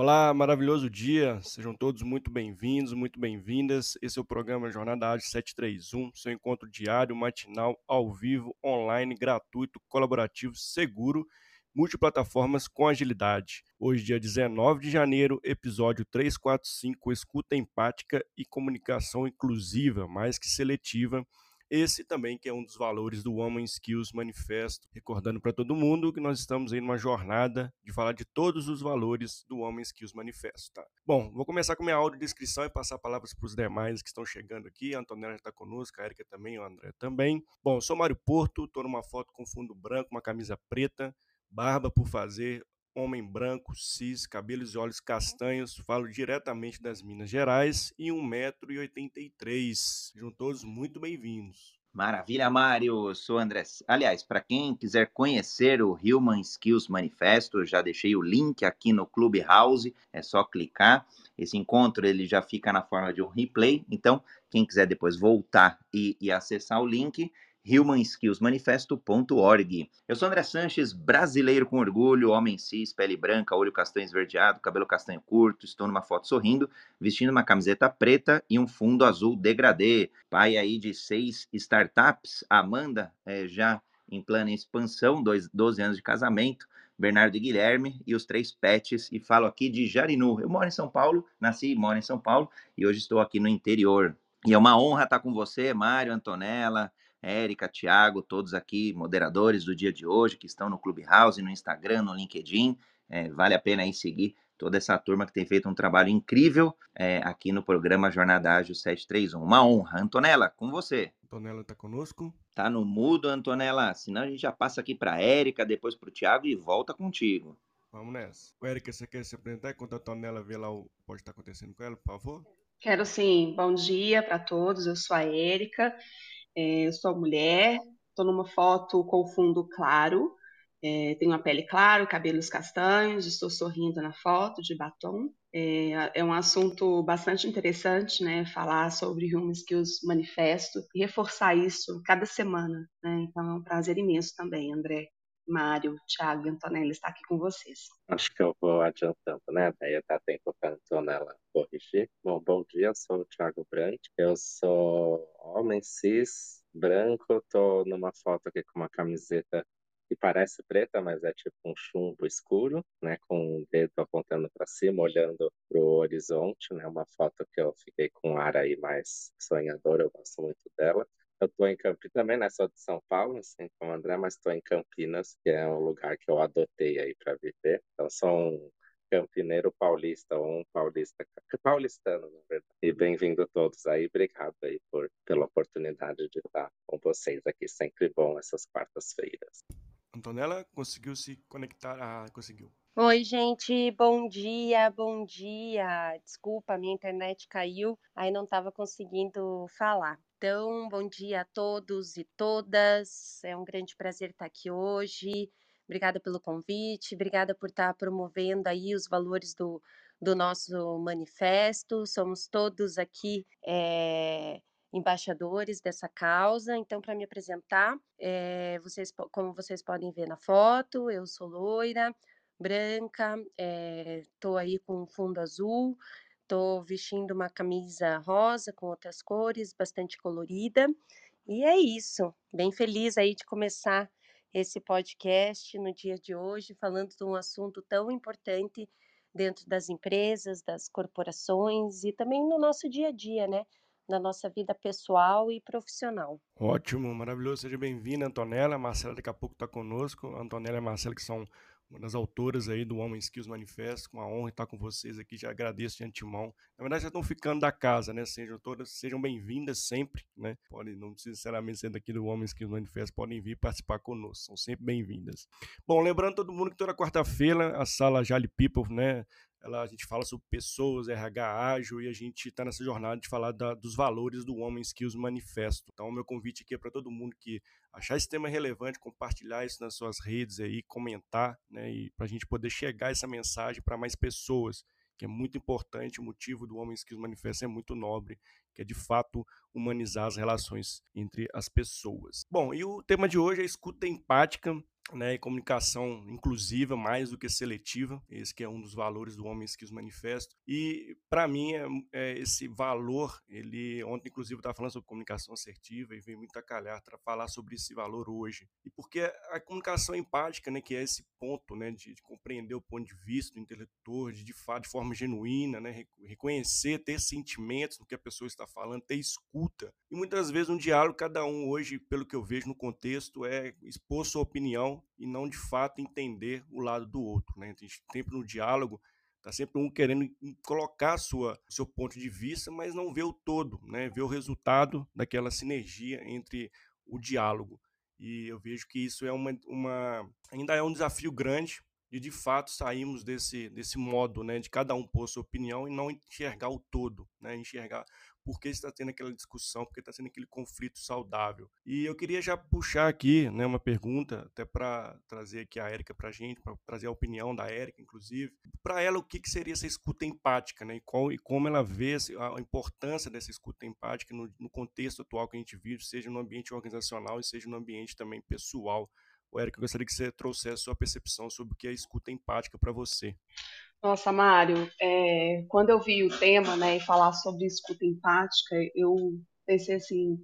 Olá, maravilhoso dia. Sejam todos muito bem-vindos, muito bem-vindas. Esse é o programa Jornada Ágil 731, seu encontro diário, matinal, ao vivo, online, gratuito, colaborativo, seguro, multiplataformas com agilidade. Hoje, dia 19 de janeiro, episódio 345, escuta empática e comunicação inclusiva, mais que seletiva esse também que é um dos valores do Woman Skills Manifesto, recordando para todo mundo que nós estamos aí numa jornada de falar de todos os valores do Woman Skills Manifesto. Tá? Bom, vou começar com minha audiodescrição e passar palavras para os demais que estão chegando aqui. A Antonella está conosco, a Erika também, o André também. Bom, sou Mário Porto, estou numa foto com fundo branco, uma camisa preta, barba por fazer, homem branco, cis, cabelos e olhos castanhos, falo diretamente das Minas Gerais e 1,83m. Sejam todos muito bem-vindos. Maravilha, Mário. Eu sou André. Aliás, para quem quiser conhecer o Human Skills Manifesto, já deixei o link aqui no Clubhouse, é só clicar. Esse encontro ele já fica na forma de um replay, então quem quiser depois voltar e, e acessar o link, humanskillsmanifesto.org. Eu sou André Sanches, brasileiro com orgulho, homem cis, pele branca, olho castanho esverdeado, cabelo castanho curto, estou numa foto sorrindo, vestindo uma camiseta preta e um fundo azul degradê. Pai aí de seis startups, Amanda é, já em plena expansão, dois, 12 anos de casamento, Bernardo e Guilherme e os três pets, e falo aqui de Jarinu. Eu moro em São Paulo, nasci e moro em São Paulo, e hoje estou aqui no interior. E é uma honra estar com você, Mário, Antonella, Érica, Thiago, todos aqui, moderadores do dia de hoje, que estão no Clubhouse, no Instagram, no LinkedIn. É, vale a pena aí seguir toda essa turma que tem feito um trabalho incrível é, aqui no programa Jornada Ágil 731. Uma honra. Antonella, com você. Antonella está conosco? Tá no mudo, Antonella. Senão a gente já passa aqui para Érica, depois para o Thiago e volta contigo. Vamos nessa. Érica, você quer se apresentar enquanto a Antonella vê lá o que pode estar acontecendo com ela, por favor? Quero sim. Bom dia para todos. Eu sou a Érica. É, eu sou mulher, estou numa foto com fundo claro, é, tenho uma pele clara, cabelos castanhos, estou sorrindo na foto de batom. É, é, um assunto bastante interessante, né? Falar sobre Human Skills Manifesto e reforçar isso cada semana, né? Então é um prazer imenso também, André. Mário, Thiago e Antonella está aqui com vocês. Acho que eu vou adiantando, né? Daí dá tempo para a Antonella corrigir. Bom, bom dia, sou o Thiago Brandt, eu sou homem cis, branco, estou numa foto aqui com uma camiseta que parece preta, mas é tipo um chumbo escuro, né, com o dedo apontando para cima, olhando para o horizonte, né, uma foto que eu fiquei com um ar aí mais sonhador, eu gosto muito dela. Eu estou em Campinas também, né? Sou de São Paulo, assim como André, mas estou em Campinas, que é um lugar que eu adotei aí para viver. Então, sou um campineiro paulista, ou um paulista, paulistano, na verdade. E bem-vindo todos aí. Obrigado aí por, pela oportunidade de estar com vocês aqui. Sempre bom essas quartas-feiras. Antonella, conseguiu se conectar? Ah, conseguiu. Oi, gente, bom dia, bom dia. Desculpa, minha internet caiu, aí não estava conseguindo falar. Então, bom dia a todos e todas. É um grande prazer estar aqui hoje. Obrigada pelo convite, obrigada por estar promovendo aí os valores do, do nosso manifesto. Somos todos aqui é, embaixadores dessa causa. Então, para me apresentar, é, vocês, como vocês podem ver na foto, eu sou loira, branca, estou é, aí com um fundo azul. Estou vestindo uma camisa rosa com outras cores, bastante colorida. E é isso. Bem feliz aí de começar esse podcast no dia de hoje, falando de um assunto tão importante dentro das empresas, das corporações e também no nosso dia a dia, né? Na nossa vida pessoal e profissional. Ótimo, maravilhoso. Seja bem-vinda, Antonella. A Marcela daqui a pouco está conosco. Antonella e Marcela, que são uma das autoras aí do Homem Skills Manifesto, com a honra de estar com vocês aqui, já agradeço de antemão. Na verdade, já estão ficando da casa, né? Sejam todas, sejam bem-vindas sempre, né? Podem, não sinceramente sendo aqui do Homem Skills Manifesto, podem vir participar conosco, são sempre bem-vindas. Bom, lembrando todo mundo que toda quarta-feira a sala Jali People, né? Ela, a gente fala sobre pessoas, RH ágil, e a gente está nessa jornada de falar da, dos valores do Homem Skills Manifesto. Então, o meu convite aqui é para todo mundo que achar esse tema relevante, compartilhar isso nas suas redes aí, comentar, né, e para a gente poder chegar essa mensagem para mais pessoas, que é muito importante, o motivo do Homem Skills Manifesto é muito nobre, que é de fato humanizar as relações entre as pessoas. Bom, e o tema de hoje é escuta empática né, e comunicação inclusiva mais do que seletiva, esse que é um dos valores do Homem Esquizo Manifesto. E para mim é, é, esse valor, ele ontem inclusive estava falando sobre comunicação assertiva e veio muito a calhar para falar sobre esse valor hoje. E porque a comunicação empática, né, que é esse ponto, né, de, de compreender o ponto de vista do interlocutor, de de fato de forma genuína, né, reconhecer, ter sentimentos no que a pessoa está falando, ter escuta. E muitas vezes um diálogo cada um hoje, pelo que eu vejo no contexto, é expor sua opinião e não de fato entender o lado do outro. Né? A gente sempre no diálogo está sempre um querendo colocar sua seu ponto de vista, mas não vê o todo, né? Vê o resultado daquela sinergia entre o diálogo. E eu vejo que isso é uma, uma ainda é um desafio grande de de fato sairmos desse, desse modo, né, de cada um pôr sua opinião e não enxergar o todo, né, enxergar por que está tendo aquela discussão, porque está tendo aquele conflito saudável. E eu queria já puxar aqui né, uma pergunta, até para trazer aqui a Érica para a gente, para trazer a opinião da Érica, inclusive. Para ela, o que, que seria essa escuta empática, né, e, qual, e como ela vê a importância dessa escuta empática no, no contexto atual que a gente vive, seja no ambiente organizacional e seja no ambiente também pessoal. O Érica, eu gostaria que você trouxesse a sua percepção sobre o que é escuta empática para você. Nossa, Mário, é, quando eu vi o tema, né, e falar sobre escuta empática, eu pensei assim,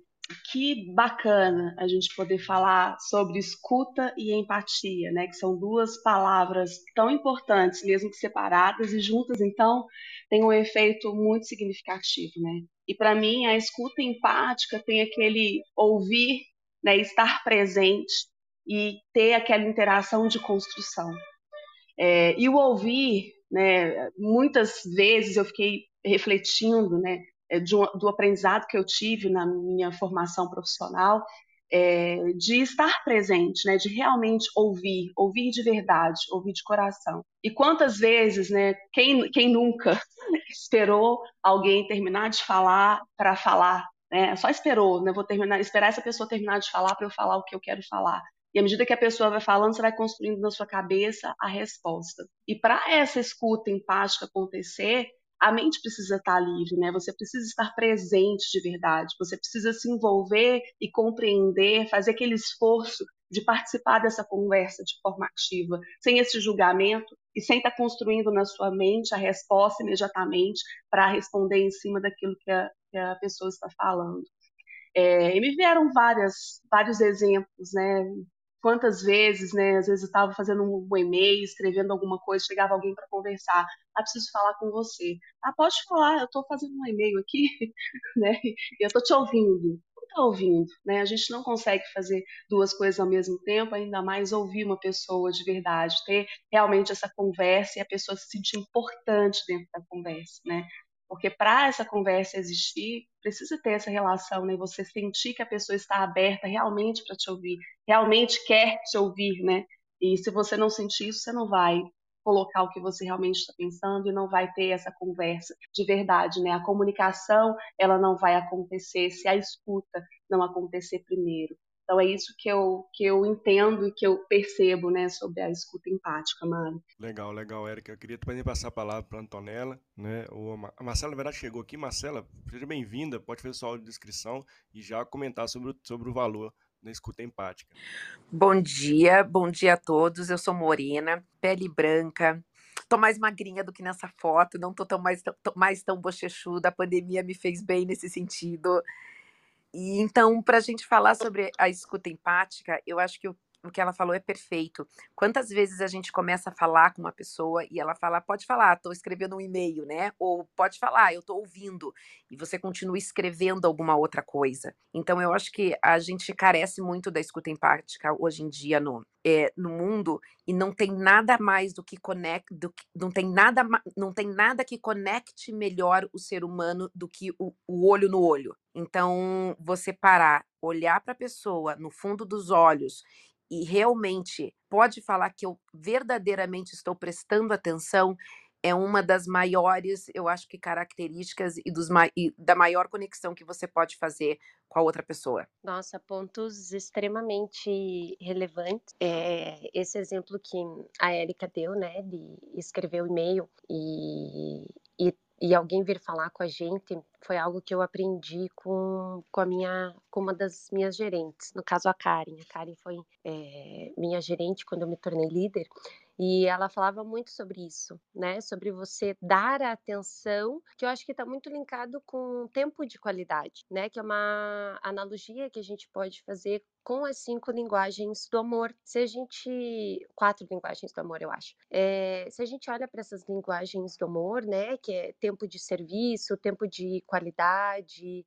que bacana a gente poder falar sobre escuta e empatia, né, que são duas palavras tão importantes, mesmo que separadas e juntas, então, tem um efeito muito significativo, né? E para mim, a escuta empática tem aquele ouvir, né, estar presente e ter aquela interação de construção. É, e o ouvir né? Muitas vezes eu fiquei refletindo, né, é, do, do aprendizado que eu tive na minha formação profissional, é, de estar presente, né, de realmente ouvir, ouvir de verdade, ouvir de coração. E quantas vezes, né, quem, quem nunca esperou alguém terminar de falar para falar, né, só esperou, né, vou terminar, esperar essa pessoa terminar de falar para eu falar o que eu quero falar. E à medida que a pessoa vai falando, você vai construindo na sua cabeça a resposta. E para essa escuta empática acontecer, a mente precisa estar livre, né? Você precisa estar presente de verdade. Você precisa se envolver e compreender, fazer aquele esforço de participar dessa conversa de forma ativa, sem esse julgamento e sem estar construindo na sua mente a resposta imediatamente para responder em cima daquilo que a, que a pessoa está falando. É, e me vieram várias, vários exemplos, né? Quantas vezes, né? Às vezes eu estava fazendo um e-mail, escrevendo alguma coisa, chegava alguém para conversar. Ah, preciso falar com você. Ah, pode falar, eu estou fazendo um e-mail aqui, né? E eu estou te ouvindo. Não está ouvindo, né? A gente não consegue fazer duas coisas ao mesmo tempo, ainda mais ouvir uma pessoa de verdade, ter realmente essa conversa e a pessoa se sentir importante dentro da conversa, né? Porque para essa conversa existir, precisa ter essa relação, né? Você sentir que a pessoa está aberta realmente para te ouvir, realmente quer te ouvir, né? E se você não sentir isso, você não vai colocar o que você realmente está pensando e não vai ter essa conversa de verdade, né? A comunicação, ela não vai acontecer se a escuta não acontecer primeiro. Então é isso que eu, que eu entendo e que eu percebo né, sobre a escuta empática, Mário. Legal, legal, Érica. Eu queria também passar a palavra para a Antonella. Né? O, a Marcela, na verdade, chegou aqui. Marcela, seja bem-vinda. Pode fazer sua descrição e já comentar sobre o, sobre o valor da escuta empática. Bom dia, bom dia a todos. Eu sou morena, pele branca, tô mais magrinha do que nessa foto, não tô tão mais, tão, mais tão bochechuda. A pandemia me fez bem nesse sentido. E então, para a gente falar sobre a escuta empática, eu acho que o o que ela falou é perfeito. Quantas vezes a gente começa a falar com uma pessoa e ela fala, pode falar, estou escrevendo um e-mail, né? Ou pode falar, eu estou ouvindo, e você continua escrevendo alguma outra coisa. Então, eu acho que a gente carece muito da escuta empática hoje em dia no, é, no mundo e não tem nada mais do que que, não tem nada, não tem nada que conecte melhor o ser humano do que o, o olho no olho. Então, você parar, olhar para a pessoa no fundo dos olhos e realmente pode falar que eu verdadeiramente estou prestando atenção é uma das maiores, eu acho que características e, dos, e da maior conexão que você pode fazer com a outra pessoa. Nossa, pontos extremamente relevantes. É, esse exemplo que a Érica deu, né, de escrever o e-mail e, e alguém vir falar com a gente foi algo que eu aprendi com, com a minha com uma das minhas gerentes, no caso a Karen. A Karen foi é, minha gerente quando eu me tornei líder e ela falava muito sobre isso, né? Sobre você dar a atenção, que eu acho que está muito linkado com tempo de qualidade, né? Que é uma analogia que a gente pode fazer com as cinco linguagens do amor. Se a gente. Quatro linguagens do amor, eu acho. É, se a gente olha para essas linguagens do amor, né? Que é tempo de serviço, tempo de qualidade,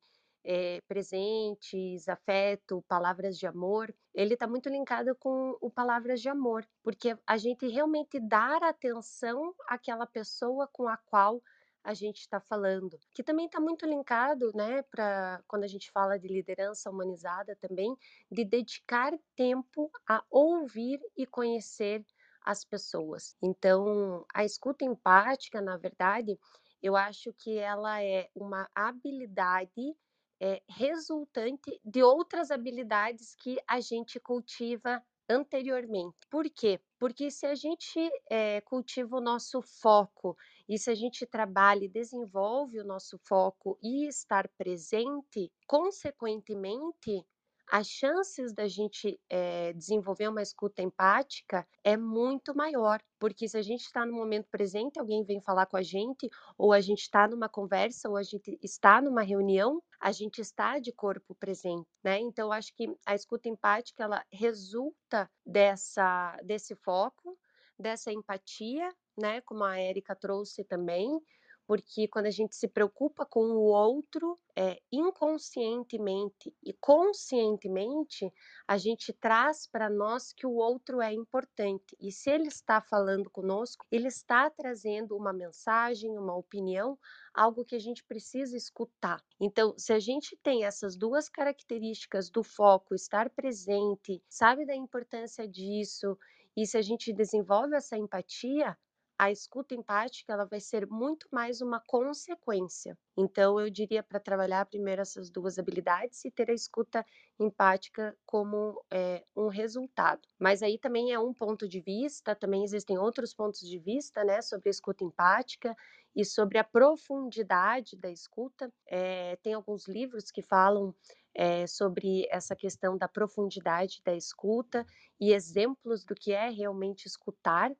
é, presentes, afeto, palavras de amor, ele está muito linkado com o palavras de amor, porque a gente realmente dar atenção àquela pessoa com a qual a gente está falando, que também está muito linkado, né, para quando a gente fala de liderança humanizada também, de dedicar tempo a ouvir e conhecer as pessoas. Então, a escuta empática, na verdade, eu acho que ela é uma habilidade é, resultante de outras habilidades que a gente cultiva anteriormente. Por quê? Porque se a gente é, cultiva o nosso foco e se a gente trabalha e desenvolve o nosso foco e estar presente, consequentemente, as chances da gente é, desenvolver uma escuta empática é muito maior, porque se a gente está no momento presente, alguém vem falar com a gente, ou a gente está numa conversa, ou a gente está numa reunião, a gente está de corpo presente, né? Então, acho que a escuta empática ela resulta dessa desse foco, dessa empatia, né? Como a Érica trouxe também, porque quando a gente se preocupa com o outro, é, inconscientemente e conscientemente, a gente traz para nós que o outro é importante. E se ele está falando conosco, ele está trazendo uma mensagem, uma opinião, algo que a gente precisa escutar. Então, se a gente tem essas duas características do foco, estar presente, sabe da importância disso, e se a gente desenvolve essa empatia, a escuta empática ela vai ser muito mais uma consequência. Então, eu diria para trabalhar primeiro essas duas habilidades e ter a escuta empática como é, um resultado. Mas aí também é um ponto de vista, também existem outros pontos de vista, né, sobre a escuta empática e sobre a profundidade da escuta. É, tem alguns livros que falam é, sobre essa questão da profundidade da escuta e exemplos do que é realmente escutar.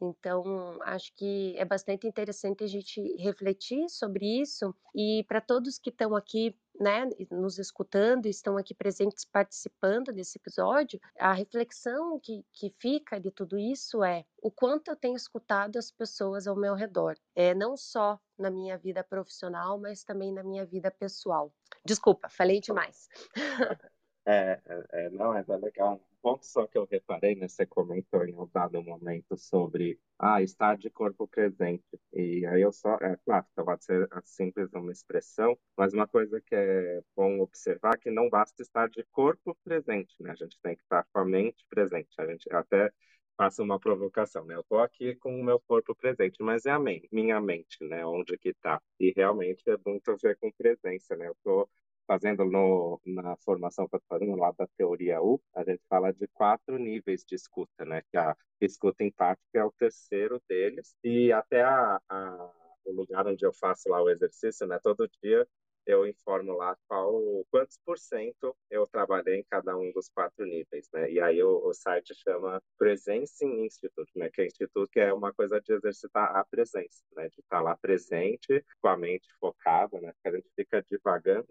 Então, acho que é bastante interessante a gente refletir sobre isso e para todos que estão aqui, né, nos escutando, estão aqui presentes participando desse episódio, a reflexão que, que fica de tudo isso é o quanto eu tenho escutado as pessoas ao meu redor, é não só na minha vida profissional, mas também na minha vida pessoal. Desculpa, falei demais. É, é, é, não, é legal. Ponto só que eu reparei, né, você comentou em um dado momento sobre ah, estar de corpo presente. E aí eu só, é claro, pode ser simples uma expressão, mas uma coisa que é bom observar é que não basta estar de corpo presente, né? A gente tem que estar com a mente presente. A gente até faço uma provocação, né? Eu estou aqui com o meu corpo presente, mas é a mente, minha mente, né? Onde que está? E realmente é muito a ver com presença, né? Eu estou fazendo no, na formação que eu estou fazendo lá da teoria U, a gente fala de quatro níveis de escuta, né? Que a escuta empática é o terceiro deles e até a, a, o lugar onde eu faço lá o exercício, né? Todo dia eu informo lá qual, quantos por cento eu trabalhei em cada um dos quatro níveis, né? E aí o, o site chama Presencing Institute, né? Que é instituto que é uma coisa de exercitar a presença, né? De estar lá presente, com a mente focada, né? Que a gente fica divagando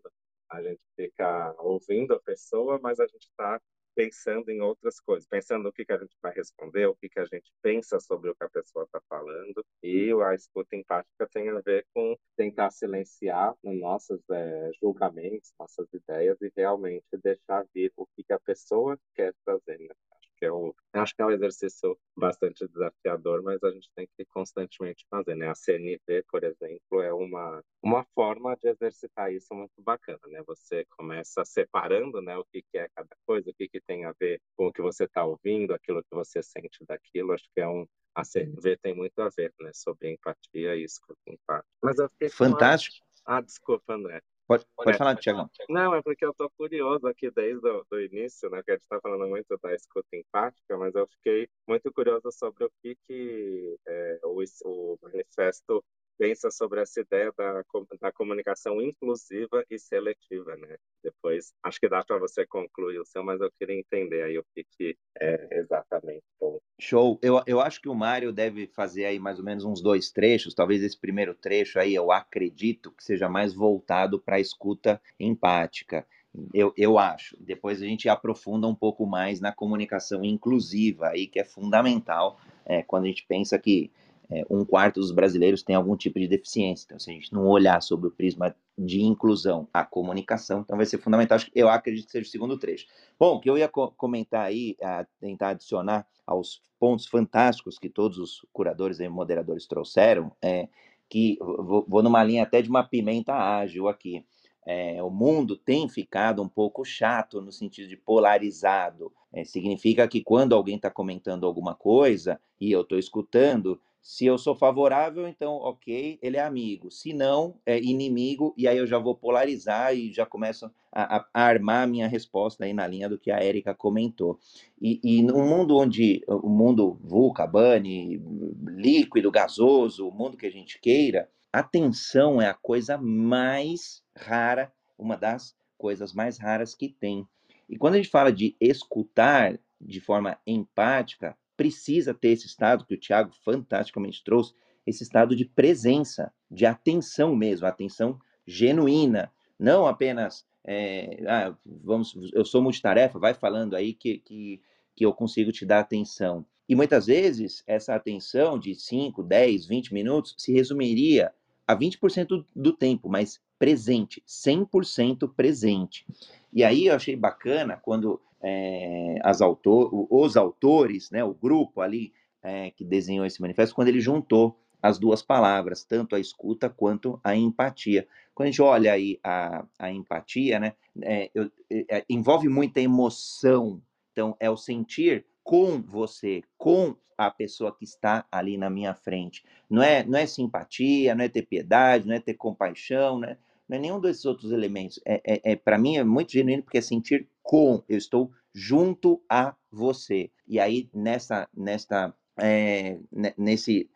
a gente fica ouvindo a pessoa, mas a gente está pensando em outras coisas, pensando no que, que a gente vai responder, o que, que a gente pensa sobre o que a pessoa está falando. E a escuta empática tem a ver com tentar silenciar nossos é, julgamentos, nossas ideias e realmente deixar vir o que, que a pessoa quer trazer. Né? Que é um, acho que é um exercício bastante desafiador, mas a gente tem que constantemente fazer, né? A CNV, por exemplo, é uma uma forma de exercitar isso muito bacana, né? Você começa separando, né, o que, que é cada coisa, o que, que tem a ver com o que você está ouvindo, aquilo que você sente daquilo. Acho que é um a CNV tem muito a ver, né, sobre empatia e escuta empática. Mas eu fiquei fantástico. Ah, desculpa, André. Pode, pode falar, Tiagão. Não, é porque eu estou curioso aqui desde o do início, né? Que a gente está falando muito da escuta empática, mas eu fiquei muito curioso sobre o que, que é, o, o manifesto pensa sobre essa ideia da, da comunicação inclusiva e seletiva, né? Depois, acho que dá para você concluir o seu, mas eu queria entender aí o que, que é exatamente. Bom. Show. Eu, eu acho que o Mário deve fazer aí mais ou menos uns dois trechos, talvez esse primeiro trecho aí, eu acredito que seja mais voltado para a escuta empática. Eu, eu acho. Depois a gente aprofunda um pouco mais na comunicação inclusiva, aí que é fundamental é, quando a gente pensa que é, um quarto dos brasileiros tem algum tipo de deficiência. Então, se a gente não olhar sobre o prisma de inclusão à comunicação, então vai ser fundamental. Eu acredito que seja o segundo trecho. Bom, o que eu ia co comentar aí, a tentar adicionar aos pontos fantásticos que todos os curadores e moderadores trouxeram, é que vou, vou numa linha até de uma pimenta ágil aqui é, o mundo tem ficado um pouco chato no sentido de polarizado. É, significa que quando alguém está comentando alguma coisa e eu estou escutando, se eu sou favorável, então, ok, ele é amigo. Se não, é inimigo, e aí eu já vou polarizar e já começo a, a, a armar a minha resposta aí na linha do que a Érica comentou. E, e num mundo onde o mundo vulca, bunny, líquido, gasoso, o mundo que a gente queira, atenção é a coisa mais rara, uma das coisas mais raras que tem. E quando a gente fala de escutar de forma empática, precisa ter esse estado que o Tiago fantasticamente trouxe, esse estado de presença, de atenção mesmo, atenção genuína, não apenas é, ah, vamos, eu sou multitarefa, vai falando aí que, que, que eu consigo te dar atenção. E muitas vezes essa atenção de 5, 10, 20 minutos se resumiria a 20% do tempo, mas presente, 100% presente. E aí eu achei bacana quando é, autor, os autores, né, o grupo ali é, que desenhou esse manifesto, quando ele juntou as duas palavras, tanto a escuta quanto a empatia. Quando a gente olha aí a, a empatia, né, é, eu, é, envolve muita emoção. Então, é o sentir com você, com a pessoa que está ali na minha frente. Não é, não é simpatia, não é ter piedade, não é ter compaixão, né? não é nenhum desses outros elementos. É, é, é para mim é muito genuíno porque é sentir com, eu estou junto a você. E aí nessa, nessa, é, nesse,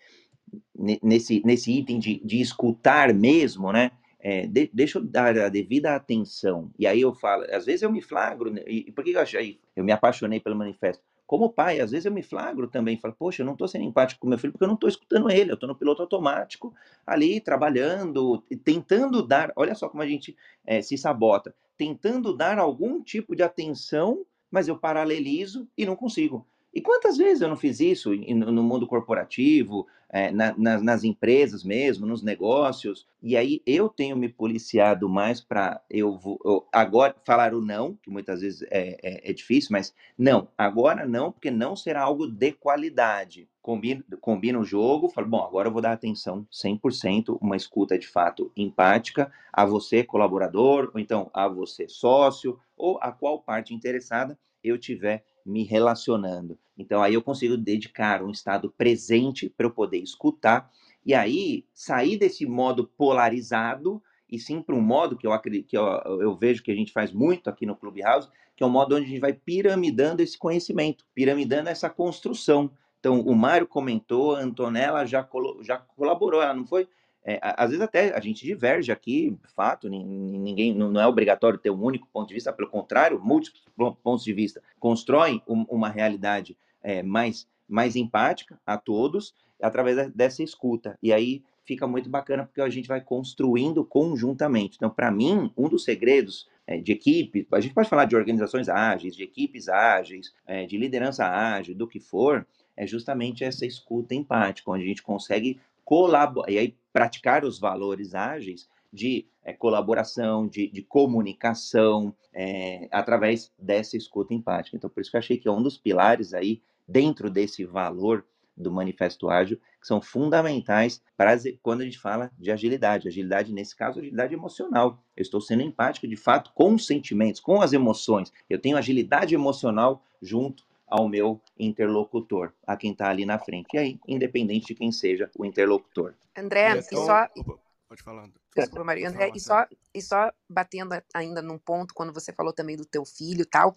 nesse, nesse item de, de escutar mesmo, né? É, de, deixa eu dar a devida atenção. E aí eu falo, às vezes eu me flagro, né? e, e por que eu achei? Eu me apaixonei pelo manifesto como pai, às vezes eu me flagro também, falo, poxa, eu não estou sendo empático com meu filho porque eu não estou escutando ele, eu estou no piloto automático, ali, trabalhando, tentando dar, olha só como a gente é, se sabota, tentando dar algum tipo de atenção, mas eu paralelizo e não consigo. E quantas vezes eu não fiz isso no mundo corporativo, é, na, nas, nas, empresas mesmo, nos negócios? E aí eu tenho me policiado mais para eu, eu, agora falar o não, que muitas vezes é, é, é, difícil, mas não, agora não, porque não será algo de qualidade. Combino, combino o jogo, falo, bom, agora eu vou dar atenção 100%, uma escuta de fato empática a você, colaborador, ou então a você, sócio, ou a qual parte interessada eu tiver me relacionando. Então aí eu consigo dedicar um estado presente para eu poder escutar e aí sair desse modo polarizado e sim para um modo que eu acredito que eu, eu, vejo que a gente faz muito aqui no Clubhouse, que é um modo onde a gente vai piramidando esse conhecimento, piramidando essa construção. Então, o Mário comentou, a Antonella já, colo, já colaborou, ela não foi é, às vezes até a gente diverge aqui, fato, ninguém não é obrigatório ter um único ponto de vista, pelo contrário, múltiplos pontos de vista constroem uma realidade é, mais, mais empática a todos através dessa escuta. E aí fica muito bacana porque a gente vai construindo conjuntamente. Então, para mim, um dos segredos é, de equipe, a gente pode falar de organizações ágeis, de equipes ágeis, é, de liderança ágil, do que for, é justamente essa escuta empática, onde a gente consegue colaborar, e aí praticar os valores ágeis de é, colaboração, de, de comunicação, é, através dessa escuta empática. Então, por isso que eu achei que é um dos pilares aí, dentro desse valor do Manifesto Ágil, que são fundamentais para quando a gente fala de agilidade. Agilidade, nesse caso, agilidade emocional. Eu estou sendo empático, de fato, com os sentimentos, com as emoções. Eu tenho agilidade emocional junto ao meu interlocutor, a quem está ali na frente. E aí, independente de quem seja o interlocutor. André, e, então, só. pode falar. desculpa, Maria André, e só, e só batendo ainda num ponto, quando você falou também do teu filho e tal,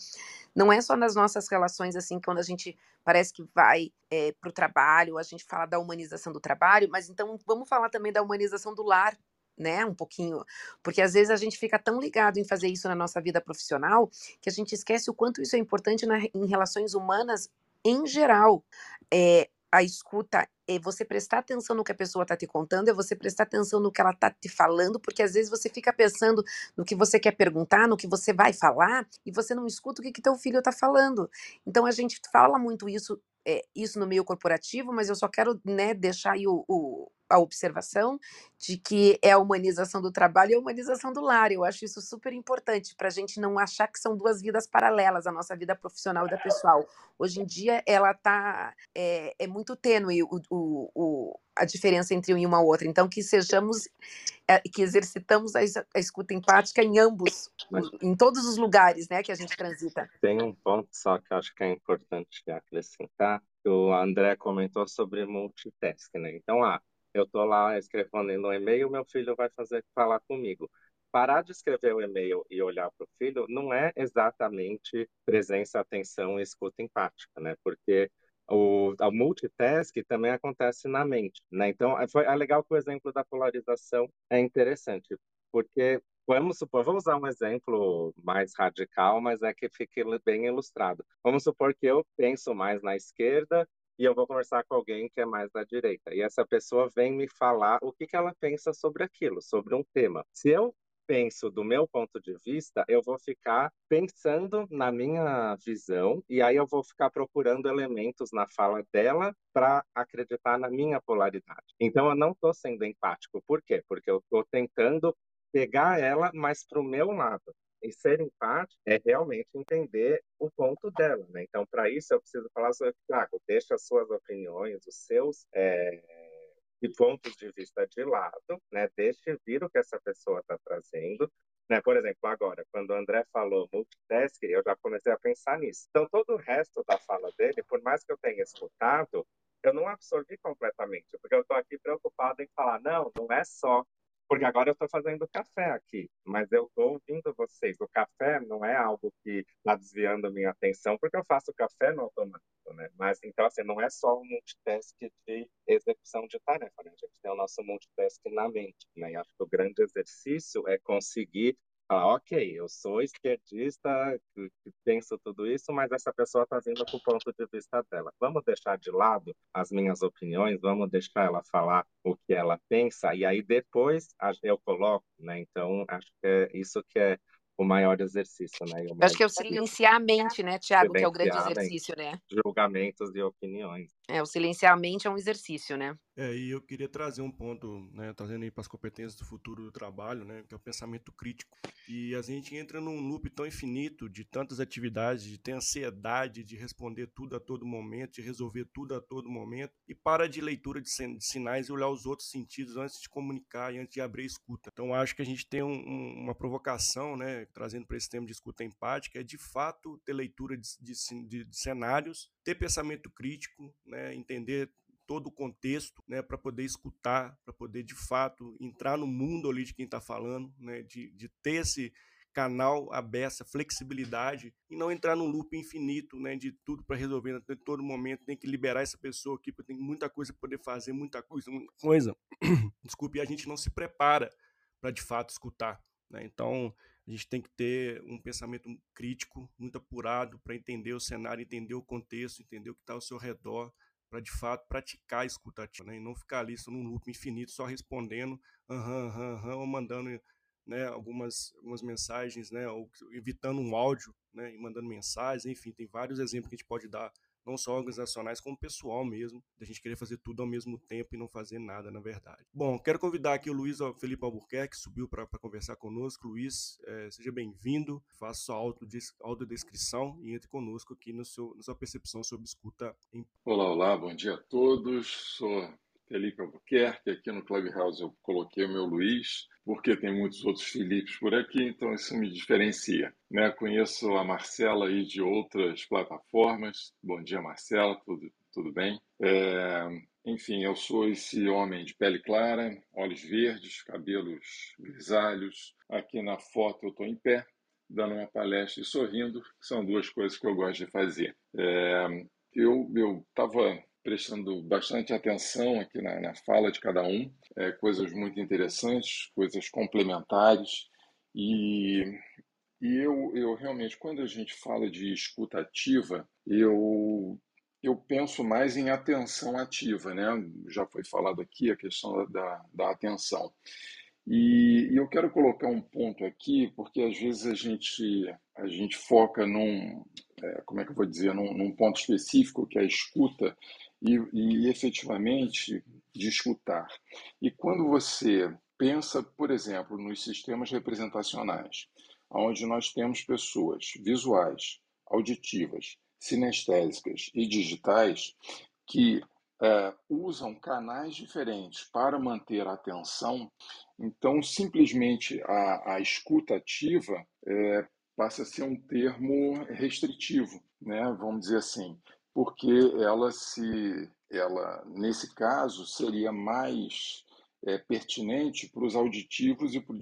não é só nas nossas relações, assim, quando a gente parece que vai é, para o trabalho, a gente fala da humanização do trabalho, mas então vamos falar também da humanização do lar, né, um pouquinho, porque às vezes a gente fica tão ligado em fazer isso na nossa vida profissional que a gente esquece o quanto isso é importante na, em relações humanas em geral. É, a escuta é você prestar atenção no que a pessoa está te contando, é você prestar atenção no que ela está te falando, porque às vezes você fica pensando no que você quer perguntar, no que você vai falar, e você não escuta o que, que teu filho está falando. Então a gente fala muito isso, é, isso no meio corporativo, mas eu só quero né, deixar aí o, o a observação de que é a humanização do trabalho e a humanização do lar. Eu acho isso super importante para a gente não achar que são duas vidas paralelas, a nossa vida profissional e da pessoal. Hoje em dia, ela tá é, é muito tênue o, o, o, a diferença entre uma e uma outra. Então, que sejamos, é, que exercitamos a, a escuta empática em ambos, em todos os lugares né, que a gente transita. Tem um ponto só que eu acho que é importante acrescentar, o André comentou sobre multitasking, né? Então, ah, eu estou lá escrevendo um e-mail, meu filho vai fazer falar comigo. Parar de escrever o e-mail e olhar para o filho não é exatamente presença, atenção e escuta empática, né? Porque o, o multitask também acontece na mente, né? Então, é, foi é legal que o exemplo da polarização é interessante, porque vamos supor, vou usar um exemplo mais radical, mas é que fique bem ilustrado. Vamos supor que eu penso mais na esquerda e eu vou conversar com alguém que é mais da direita. E essa pessoa vem me falar o que, que ela pensa sobre aquilo, sobre um tema. Se eu penso do meu ponto de vista, eu vou ficar pensando na minha visão e aí eu vou ficar procurando elementos na fala dela para acreditar na minha polaridade. Então eu não estou sendo empático. Por quê? Porque eu estou tentando pegar ela, mas para o meu lado. E ser empático é realmente entender o ponto dela, né? Então, para isso, eu preciso falar sobre, Tiago, deixa as suas opiniões, os seus é, pontos de vista de lado, né? Deixe vir o que essa pessoa está trazendo. Né? Por exemplo, agora, quando o André falou multitask, eu já comecei a pensar nisso. Então, todo o resto da fala dele, por mais que eu tenha escutado, eu não absorvi completamente, porque eu estou aqui preocupado em falar, não, não é só porque agora eu estou fazendo café aqui, mas eu estou ouvindo vocês. O café não é algo que está desviando a minha atenção, porque eu faço café no automático, né? Mas então, assim, não é só um multitask de execução de tarefa, né? A gente tem o nosso multitask na mente, né? E acho que o grande exercício é conseguir falar, ok, eu sou esquerdista, que, que penso tudo isso, mas essa pessoa está vindo com o ponto de vista dela. Vamos deixar de lado as minhas opiniões, vamos deixar ela falar o que ela pensa, e aí depois eu coloco, né? Então, acho que é isso que é o maior exercício, né? Acho que é o silenciar a mente, né, Tiago, que é o grande exercício, né? Julgamentos e opiniões. É, o silenciar a mente é um exercício, né? É, e eu queria trazer um ponto, né, trazendo aí para as competências do futuro do trabalho, né, que é o pensamento crítico. E a gente entra num loop tão infinito de tantas atividades, de ter ansiedade de responder tudo a todo momento, de resolver tudo a todo momento, e para de leitura de sinais e olhar os outros sentidos antes de comunicar e antes de abrir a escuta. Então, acho que a gente tem um, um, uma provocação, né, trazendo para esse tema de escuta empática, é de fato ter leitura de, de, de cenários, ter pensamento crítico, né, entender todo o contexto, né, para poder escutar, para poder de fato entrar no mundo ali de quem está falando, né, de, de ter esse canal aberto, flexibilidade e não entrar num loop infinito, né, de tudo para resolver a todo momento, tem que liberar essa pessoa aqui, porque tem muita coisa para poder fazer, muita coisa, muita coisa. Desculpe, a gente não se prepara para de fato escutar, né? Então, a gente tem que ter um pensamento crítico, muito apurado para entender o cenário, entender o contexto, entender o que está ao seu redor, para de fato praticar a escutativa, né? E não ficar ali num loop infinito, só respondendo, aham, aham, aham, ou mandando né, algumas, algumas mensagens, né, ou evitando um áudio, né, e mandando mensagens, enfim, tem vários exemplos que a gente pode dar não só organizacionais, como pessoal mesmo, da gente querer fazer tudo ao mesmo tempo e não fazer nada, na verdade. Bom, quero convidar aqui o Luiz Felipe Albuquerque, que subiu para conversar conosco. Luiz, é, seja bem-vindo, faça sua autodescrição e entre conosco aqui no seu, na sua percepção sobre escuta. Em... Olá, olá, bom dia a todos. Sou Felipe Albuquerque, aqui no Clubhouse eu coloquei o meu Luiz, porque tem muitos outros Filipes por aqui, então isso me diferencia. Né? Conheço a Marcela aí de outras plataformas. Bom dia, Marcela, tudo, tudo bem? É, enfim, eu sou esse homem de pele clara, olhos verdes, cabelos grisalhos. Aqui na foto eu estou em pé, dando uma palestra e sorrindo, são duas coisas que eu gosto de fazer. É, eu estava prestando bastante atenção aqui na, na fala de cada um, é, coisas muito interessantes, coisas complementares, e, e eu, eu realmente, quando a gente fala de escuta ativa, eu eu penso mais em atenção ativa, né? Já foi falado aqui a questão da, da atenção. E, e, eu quero colocar um ponto aqui, porque às vezes a gente, a gente foca num, é, como é que eu vou dizer, num, num, ponto específico, que é a escuta, e, e efetivamente de escutar. E quando você pensa, por exemplo, nos sistemas representacionais, onde nós temos pessoas visuais, auditivas, sinestésicas e digitais que é, usam canais diferentes para manter a atenção, então simplesmente a, a escuta ativa é, passa a ser um termo restritivo, né? vamos dizer assim, porque ela se, ela nesse caso seria mais é, pertinente para os auditivos e para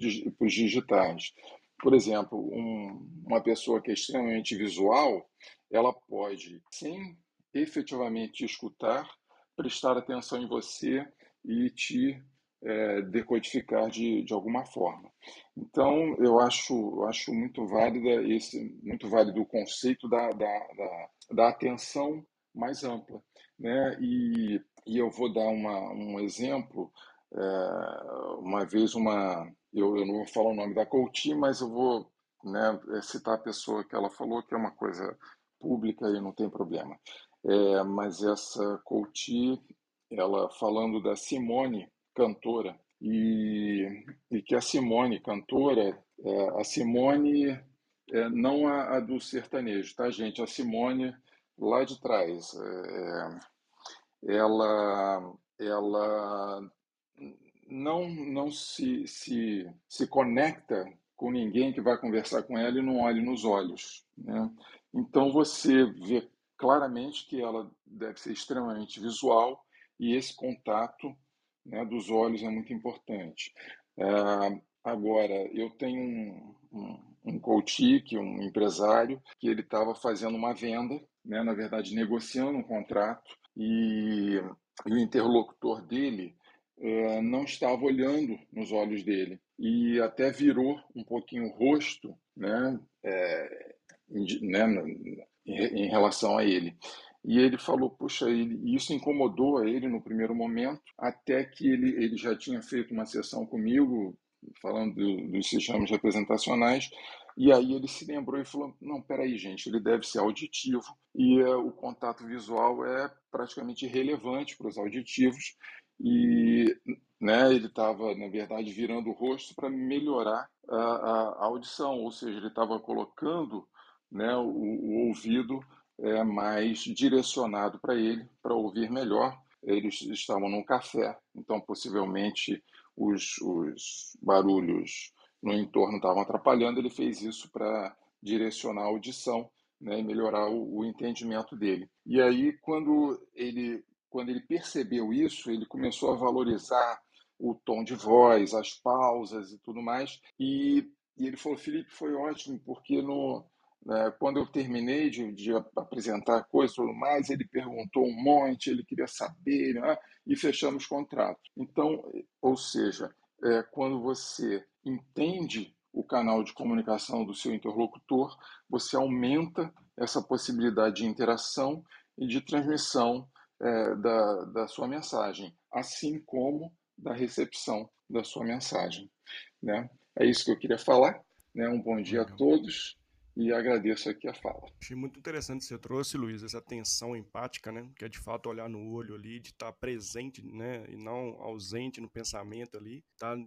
os digitais. Por exemplo, um, uma pessoa que é extremamente visual, ela pode, sem efetivamente escutar, prestar atenção em você e te é, decodificar de, de alguma forma. Então, eu acho, acho muito válida esse, muito válido o conceito da, da, da, da atenção mais ampla, né? E, e eu vou dar uma, um exemplo. É, uma vez uma, eu, eu não vou falar o nome da coach, mas eu vou né, citar a pessoa que ela falou que é uma coisa pública e não tem problema. É, mas essa coach, ela falando da Simone, cantora, e, e que a Simone, cantora, é, a Simone, é, não a, a, do sertanejo, tá, gente? A Simone lá de trás, é, ela, ela não, não se, se, se conecta com ninguém que vai conversar com ela e não olhe nos olhos. Né? Então você vê claramente que ela deve ser extremamente visual e esse contato né, dos olhos é muito importante. É, agora, eu tenho um, um, um coach, que um empresário, que ele estava fazendo uma venda, né, na verdade negociando um contrato, e, e o interlocutor dele é, não estava olhando nos olhos dele e até virou um pouquinho o rosto, né, é, né, em relação a ele. E ele falou, puxa, ele, isso incomodou a ele no primeiro momento, até que ele, ele já tinha feito uma sessão comigo, falando do, dos sistemas representacionais, e aí ele se lembrou e falou, não, peraí, gente, ele deve ser auditivo, e uh, o contato visual é praticamente irrelevante para os auditivos, e né, ele estava, na verdade, virando o rosto para melhorar a, a, a, audição, ou seja, ele estava colocando né, o, o ouvido é, mais direcionado para ele, para ouvir melhor. Eles estavam num café, então possivelmente os, os barulhos no entorno estavam atrapalhando. Ele fez isso para direcionar a audição né, e melhorar o, o entendimento dele. E aí, quando ele, quando ele percebeu isso, ele começou a valorizar o tom de voz, as pausas e tudo mais. E, e ele falou: Felipe, foi ótimo, porque no, né, quando eu terminei de, de apresentar coisas e tudo mais, ele perguntou um monte, ele queria saber, né, e fechamos contrato. Então, ou seja, é, quando você entende o canal de comunicação do seu interlocutor, você aumenta essa possibilidade de interação e de transmissão é, da, da sua mensagem, assim como da recepção da sua mensagem. Né? É isso que eu queria falar. Né? Um bom dia a todos e agradeço aqui a fala. Achei muito interessante que você trouxe, Luiz, essa tensão empática, né? Que é de fato olhar no olho ali, de estar presente, né? E não ausente no pensamento ali, tá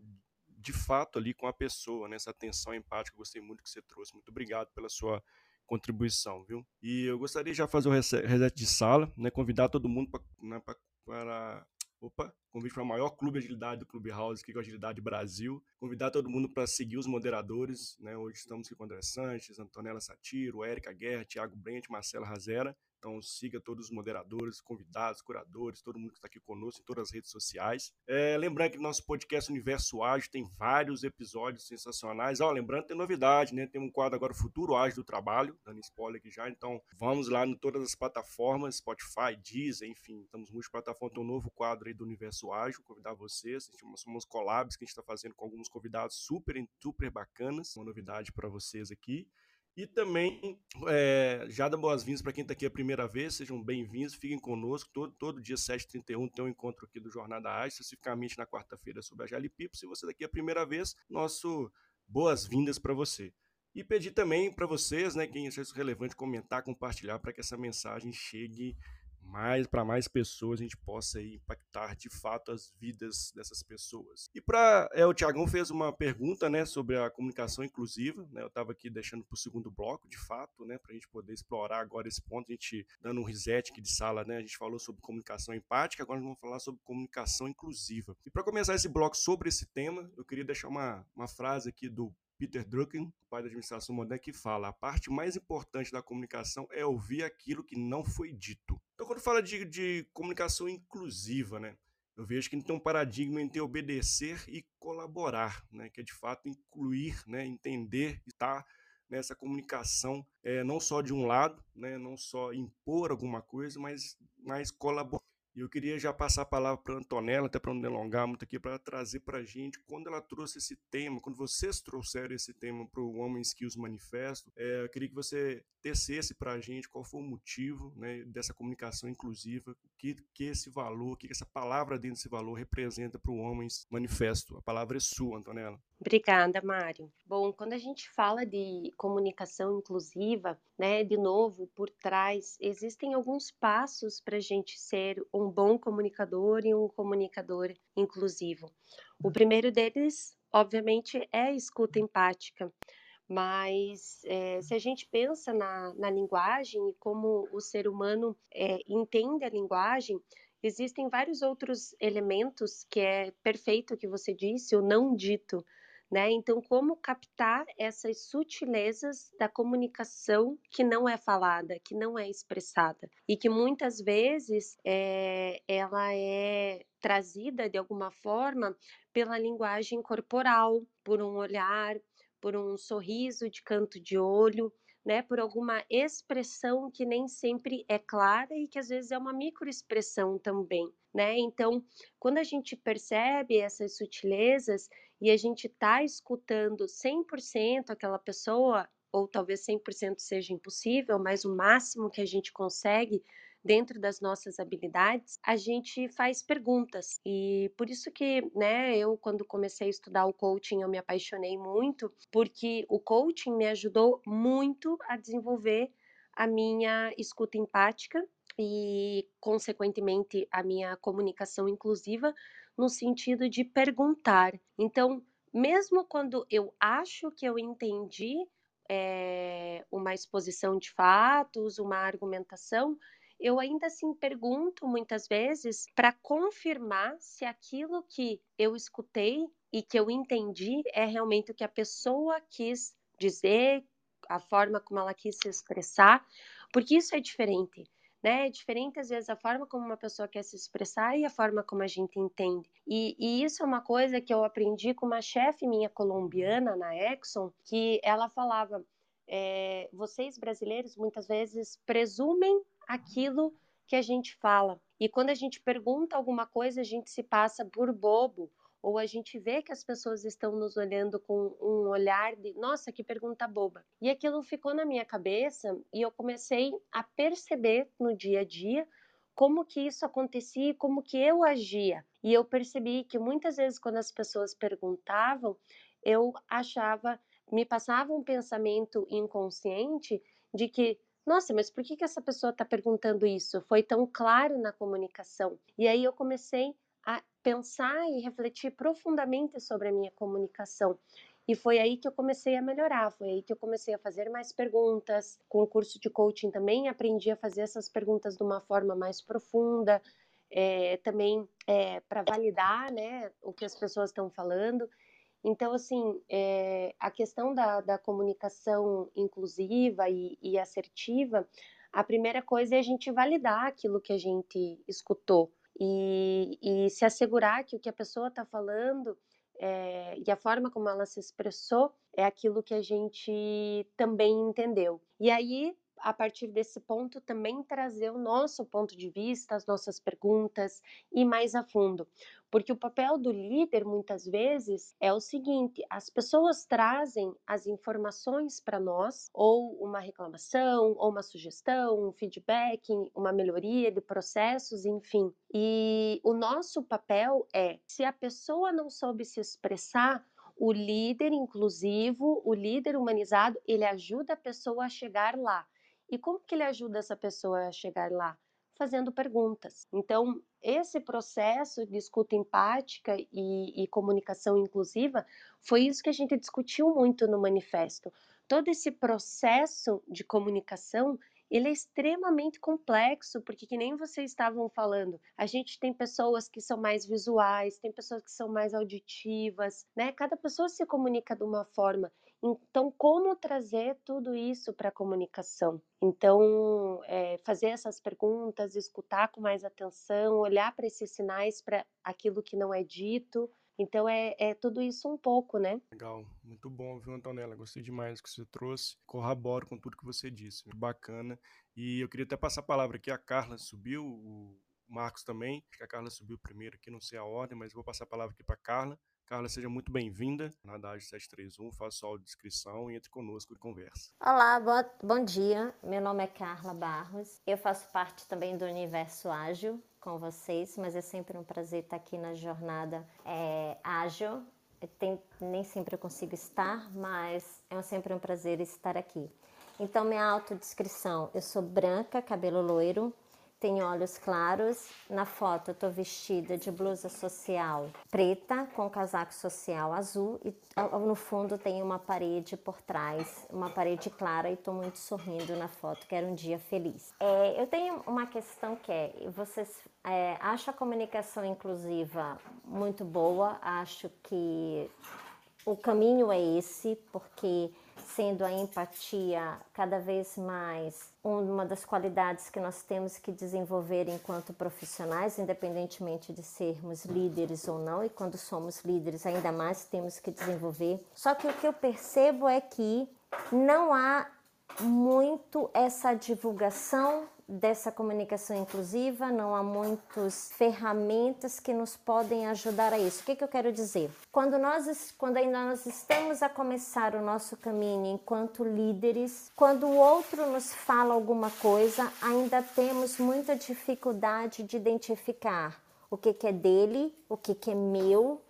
de fato ali com a pessoa, né? Essa tensão empática, gostei muito que você trouxe. Muito obrigado pela sua contribuição, viu? E eu gostaria de já fazer o reset de sala, né? Convidar todo mundo né, para Opa, convite para o maior clube de agilidade do Clubhouse, que é o Agilidade Brasil. Convidar todo mundo para seguir os moderadores. Né? Hoje estamos aqui com o André Sanches, Antonella Satiro, Érica Guerra, Thiago Brent, Marcela Razera. Então siga todos os moderadores, convidados, curadores, todo mundo que está aqui conosco em todas as redes sociais. É, lembrando que nosso podcast Universo Ágil tem vários episódios sensacionais. Ó, lembrando que tem novidade, né? Tem um quadro agora Futuro Ágil do Trabalho, dando spoiler aqui já. Então vamos lá em todas as plataformas, Spotify, Deezer, enfim, estamos multiplataforma, tem um novo quadro aí do Universo Ágil, convidar vocês. Gente, somos collabs que a gente está fazendo com alguns convidados super, super bacanas. Uma novidade para vocês aqui. E também, é, já dá boas-vindas para quem está aqui a primeira vez, sejam bem-vindos, fiquem conosco. Todo, todo dia 7h31 tem um encontro aqui do Jornada Ágil, especificamente na quarta-feira sobre a Jalipipo. Se você daqui a primeira vez, nosso boas-vindas para você. E pedir também para vocês, né, quem achar isso relevante, comentar, compartilhar para que essa mensagem chegue mais para mais pessoas a gente possa impactar de fato as vidas dessas pessoas. E para é, o Tiagão fez uma pergunta, né, sobre a comunicação inclusiva, né? Eu estava aqui deixando para o segundo bloco, de fato, né, para a gente poder explorar agora esse ponto, a gente dando um reset aqui de sala, né? A gente falou sobre comunicação empática, agora vamos falar sobre comunicação inclusiva. E para começar esse bloco sobre esse tema, eu queria deixar uma, uma frase aqui do Peter Drucker, pai da administração moderna, que fala: a parte mais importante da comunicação é ouvir aquilo que não foi dito. Então, quando fala de, de comunicação inclusiva, né? Eu vejo que tem um paradigma entre obedecer e colaborar, né? Que é de fato incluir, né? Entender estar nessa comunicação, é, não só de um lado, né? Não só impor alguma coisa, mas mais colaborar. E eu queria já passar a palavra para a Antonella, até para não delongar muito aqui, para trazer para a gente, quando ela trouxe esse tema, quando vocês trouxeram esse tema para o Women Skills Manifesto, é, eu queria que você tecesse para a gente qual foi o motivo né, dessa comunicação inclusiva, o que, que esse valor, o que essa palavra dentro desse valor representa para o Homens Manifesto. A palavra é sua, Antonella. Obrigada, Mário. Bom, quando a gente fala de comunicação inclusiva, né, de novo, por trás, existem alguns passos para a gente ser um bom comunicador e um comunicador inclusivo. O primeiro deles, obviamente, é a escuta empática. Mas é, se a gente pensa na, na, linguagem e como o ser humano é, entende a linguagem, existem vários outros elementos que é perfeito que você disse, o não dito. Né? Então, como captar essas sutilezas da comunicação que não é falada, que não é expressada e que muitas vezes é, ela é trazida de alguma forma pela linguagem corporal, por um olhar, por um sorriso de canto de olho, né, por alguma expressão que nem sempre é clara e que às vezes é uma microexpressão também, né? Então, quando a gente percebe essas sutilezas e a gente está escutando 100% aquela pessoa, ou talvez 100% seja impossível, mas o máximo que a gente consegue dentro das nossas habilidades, a gente faz perguntas. E por isso que, né, eu quando comecei a estudar o coaching, eu me apaixonei muito, porque o coaching me ajudou muito a desenvolver a minha escuta empática e, consequentemente, a minha comunicação inclusiva no sentido de perguntar. Então, mesmo quando eu acho que eu entendi é, uma exposição de fatos, uma argumentação, eu ainda assim pergunto muitas vezes para confirmar se aquilo que eu escutei e que eu entendi é realmente o que a pessoa quis dizer, a forma como ela quis se expressar, porque isso é diferente. Né? É diferente, às vezes, a forma como uma pessoa quer se expressar e a forma como a gente entende. E, e isso é uma coisa que eu aprendi com uma chefe minha colombiana na Exxon, que ela falava: é, vocês brasileiros muitas vezes presumem aquilo que a gente fala. E quando a gente pergunta alguma coisa, a gente se passa por bobo, ou a gente vê que as pessoas estão nos olhando com um olhar de, nossa, que pergunta boba. E aquilo ficou na minha cabeça e eu comecei a perceber no dia a dia como que isso acontecia e como que eu agia. E eu percebi que muitas vezes quando as pessoas perguntavam, eu achava, me passava um pensamento inconsciente de que nossa, mas por que, que essa pessoa está perguntando isso? Foi tão claro na comunicação. E aí eu comecei pensar e refletir profundamente sobre a minha comunicação. E foi aí que eu comecei a melhorar, foi aí que eu comecei a fazer mais perguntas. Com o curso de coaching também aprendi a fazer essas perguntas de uma forma mais profunda, é, também é, para validar né, o que as pessoas estão falando. Então, assim, é, a questão da, da comunicação inclusiva e, e, assertiva, a primeira coisa é a gente validar aquilo que a gente escutou e, e se assegurar que o que a pessoa está falando é, e a forma como ela se expressou é aquilo que a gente também entendeu. E aí a partir desse ponto, também trazer o nosso ponto de vista, as nossas perguntas e mais a fundo. Porque o papel do líder, muitas vezes, é o seguinte: as pessoas trazem as informações para nós, ou uma reclamação, ou uma sugestão, um feedback, uma melhoria de processos, enfim. E o nosso papel é, se a pessoa não soube se expressar, o líder inclusivo, o líder humanizado, ele ajuda a pessoa a chegar lá. E como que ele ajuda essa pessoa a chegar lá? Fazendo perguntas. Então, esse processo de escuta empática e, e comunicação inclusiva foi isso que a gente discutiu muito no manifesto. Todo esse processo de comunicação ele é extremamente complexo, porque que nem vocês estavam falando, a gente tem pessoas que são mais visuais, tem pessoas que são mais auditivas, né? Cada pessoa se comunica de uma forma. Então, como trazer tudo isso para a comunicação? Então, é, fazer essas perguntas, escutar com mais atenção, olhar para esses sinais, para aquilo que não é dito. Então, é, é, tudo isso um pouco, né? Legal, muito bom, viu, Antonella? Gostei demais do que você trouxe. Corroboro com tudo que você disse, muito bacana. E eu queria até passar a palavra aqui, a Carla subiu, o Marcos também. Acho que a Carla subiu primeiro aqui, não sei a ordem, mas vou passar a palavra aqui para Carla. Carla, seja muito bem-vinda na DAD 731, faça sua descrição e entre conosco e conversa. Olá, boa, bom dia. Meu nome é Carla Barros. Eu faço parte também do Universo Ágil com vocês, mas é sempre um prazer estar aqui na jornada é, ágil. Nem sempre eu consigo estar, mas é sempre um prazer estar aqui. Então, minha autodescrição: eu sou branca, cabelo loiro, tenho olhos claros. Na foto eu tô vestida de blusa social preta com casaco social azul e no fundo tem uma parede por trás, uma parede clara e tô muito sorrindo na foto, que era um dia feliz. É, eu tenho uma questão que é, vocês é, acham a comunicação inclusiva muito boa, acho que o caminho é esse, porque sendo a empatia cada vez mais uma das qualidades que nós temos que desenvolver enquanto profissionais, independentemente de sermos líderes ou não, e quando somos líderes ainda mais temos que desenvolver. Só que o que eu percebo é que não há muito essa divulgação dessa comunicação inclusiva, não há muitas ferramentas que nos podem ajudar a isso. O que, que eu quero dizer? Quando nós, quando ainda nós estamos a começar o nosso caminho enquanto líderes, quando o outro nos fala alguma coisa, ainda temos muita dificuldade de identificar o que, que é dele, o que, que é meu,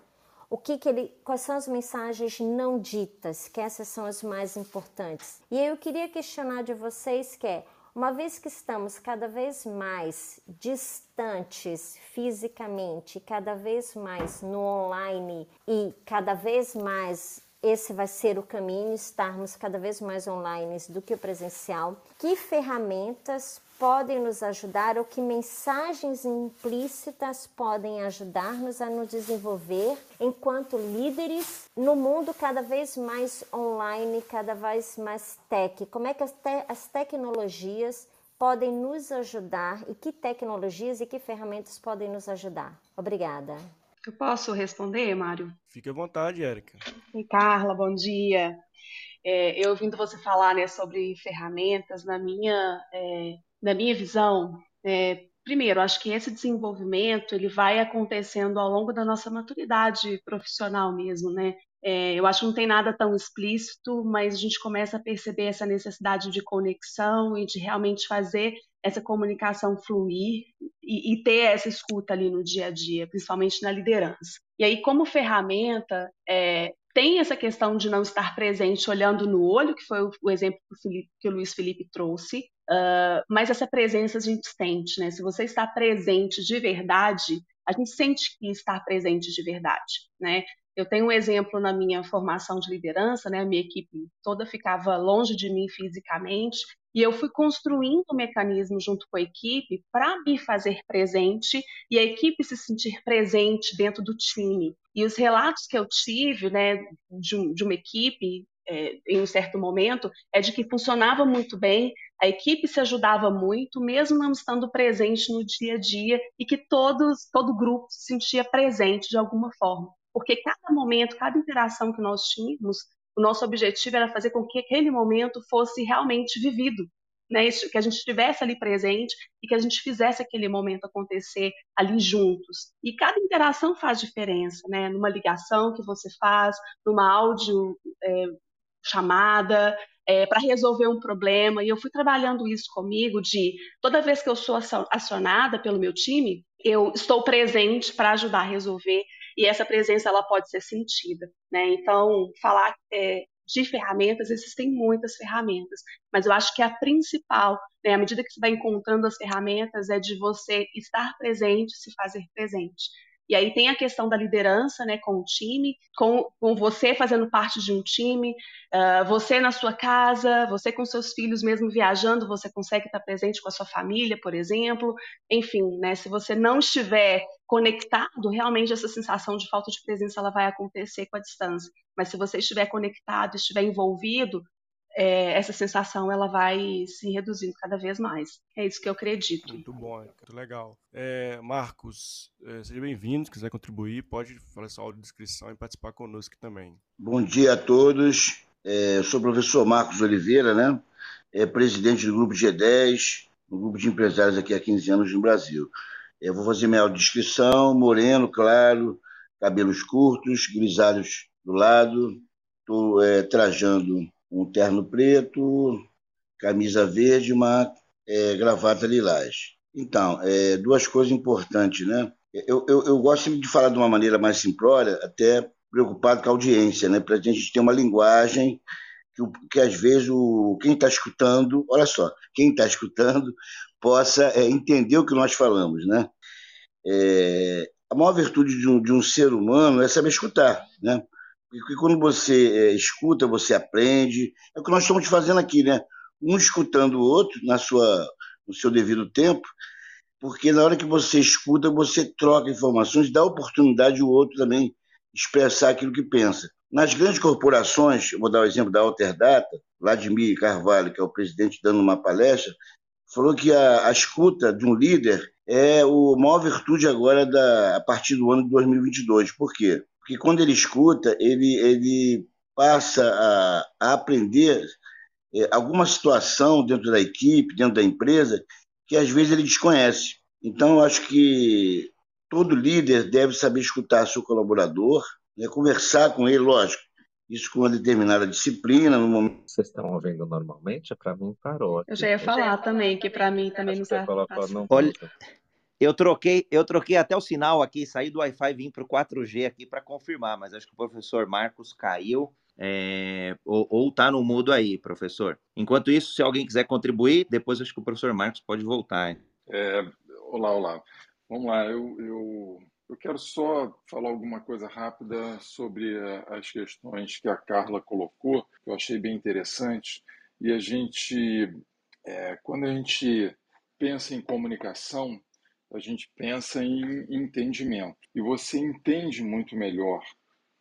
o que, que ele, quais são as mensagens não ditas, que essas são as mais importantes. E eu queria questionar de vocês que é uma vez que estamos cada vez mais distantes fisicamente, cada vez mais no online e cada vez mais esse vai ser o caminho, estarmos cada vez mais online do que o presencial. Que ferramentas podem nos ajudar ou que mensagens implícitas podem ajudar-nos a nos desenvolver enquanto líderes no mundo cada vez mais online, cada vez mais tech? Como é que as, te as tecnologias podem nos ajudar e que tecnologias e que ferramentas podem nos ajudar? Obrigada. Eu posso responder, Mário? Fique à vontade, Érica. Oi, Carla, bom dia. É, eu ouvindo você falar né, sobre ferramentas, na minha, é, na minha visão, é, primeiro, acho que esse desenvolvimento ele vai acontecendo ao longo da nossa maturidade profissional mesmo, né? É, eu acho que não tem nada tão explícito, mas a gente começa a perceber essa necessidade de conexão e de realmente fazer essa comunicação fluir e, e, ter essa escuta ali no dia a dia, principalmente na liderança. E aí, como ferramenta, é, tem essa questão de não estar presente olhando no olho, que foi o, o exemplo que o, Felipe, que o, Luiz Felipe trouxe, uh, mas essa presença a gente sente, né? Se você está presente de verdade, a gente sente que está presente de verdade, né? Eu tenho um exemplo na minha formação de liderança, né? A minha equipe toda ficava longe de mim fisicamente e eu fui construindo um mecanismo junto com a equipe para me fazer presente e a equipe se sentir presente dentro do time. E os relatos que eu tive, né, de, de uma equipe é, em um certo momento é de que funcionava muito bem, a equipe se ajudava muito, mesmo não estando presente no dia a dia, e que todos, todo grupo se sentia presente de alguma forma. Porque cada momento, cada interação que nós tínhamos, o nosso objetivo era fazer com que aquele momento fosse realmente vivido, né, que a gente estivesse ali presente e que a gente fizesse aquele momento acontecer ali juntos. E cada interação faz diferença, né? Numa ligação que você faz, numa áudio é, chamada, é, para resolver um problema. E eu fui trabalhando isso comigo de toda vez que eu sou acionada pelo meu time, eu estou presente para ajudar a resolver e essa presença ela pode ser sentida, né? Então falar é, de ferramentas, existem muitas ferramentas, mas eu acho que a principal, né, à medida que você vai encontrando as ferramentas, é de você estar presente, se fazer presente. E aí tem a questão da liderança, né, com o time, com, com você fazendo parte de um time, uh, você na sua casa, você com seus filhos mesmo viajando, você consegue estar presente com a sua família, por exemplo. Enfim, né, se você não estiver conectado, realmente essa sensação de falta de presença ela vai acontecer com a distância. Mas se você estiver conectado, estiver envolvido, é, essa sensação ela vai se reduzindo cada vez mais. É isso que eu acredito. Muito bom, muito legal. É, Marcos, é, seja bem-vindo. Se quiser contribuir, pode fazer sua audiodescrição e participar conosco também. Bom dia a todos. É, eu sou o professor Marcos Oliveira, né? É presidente do grupo G10, um grupo de empresários aqui há 15 anos no Brasil. Eu vou fazer minha audiodescrição, moreno, claro, cabelos curtos, grisalhos do lado, estou é, trajando um terno preto, camisa verde uma é, gravata lilás. Então, é, duas coisas importantes, né? Eu, eu, eu, gosto de falar de uma maneira mais simplória, até preocupado com a audiência, né? Para a gente ter uma linguagem que, que às vezes o, quem está escutando, olha só, quem está escutando possa é, entender o que nós falamos, né? É, a maior virtude de um, de um ser humano é saber escutar, né? Porque quando você é, escuta, você aprende. É o que nós estamos fazendo aqui, né? Um escutando o outro na sua, no seu devido tempo, porque na hora que você escuta, você troca informações, dá oportunidade ao outro também expressar aquilo que pensa. Nas grandes corporações, vou dar o exemplo da Alterdata, Vladimir Carvalho, que é o presidente, dando uma palestra, falou que a, a escuta de um líder é a maior virtude agora da, a partir do ano de 2022. Por quê? Porque quando ele escuta, ele, ele passa a, a aprender é, alguma situação dentro da equipe, dentro da empresa, que às vezes ele desconhece. Então, eu acho que todo líder deve saber escutar seu colaborador, né, conversar com ele, lógico, isso com uma determinada disciplina no momento. Vocês estão ouvindo normalmente? Para mim parou. Eu já ia falar também que para mim também não está. Olha, eu troquei, eu troquei até o sinal aqui, saí do Wi-Fi e vim para o 4G aqui para confirmar, mas acho que o professor Marcos caiu é, ou, está no mudo aí, professor. Enquanto isso, se alguém quiser contribuir, depois acho que o professor Marcos pode voltar. É, olá, olá. Vamos lá, eu, eu, eu quero só falar alguma coisa rápida sobre as questões que a Carla colocou, que eu achei bem interessante. E a gente, é, quando a gente pensa em comunicação, a gente pensa em entendimento. E você entende muito melhor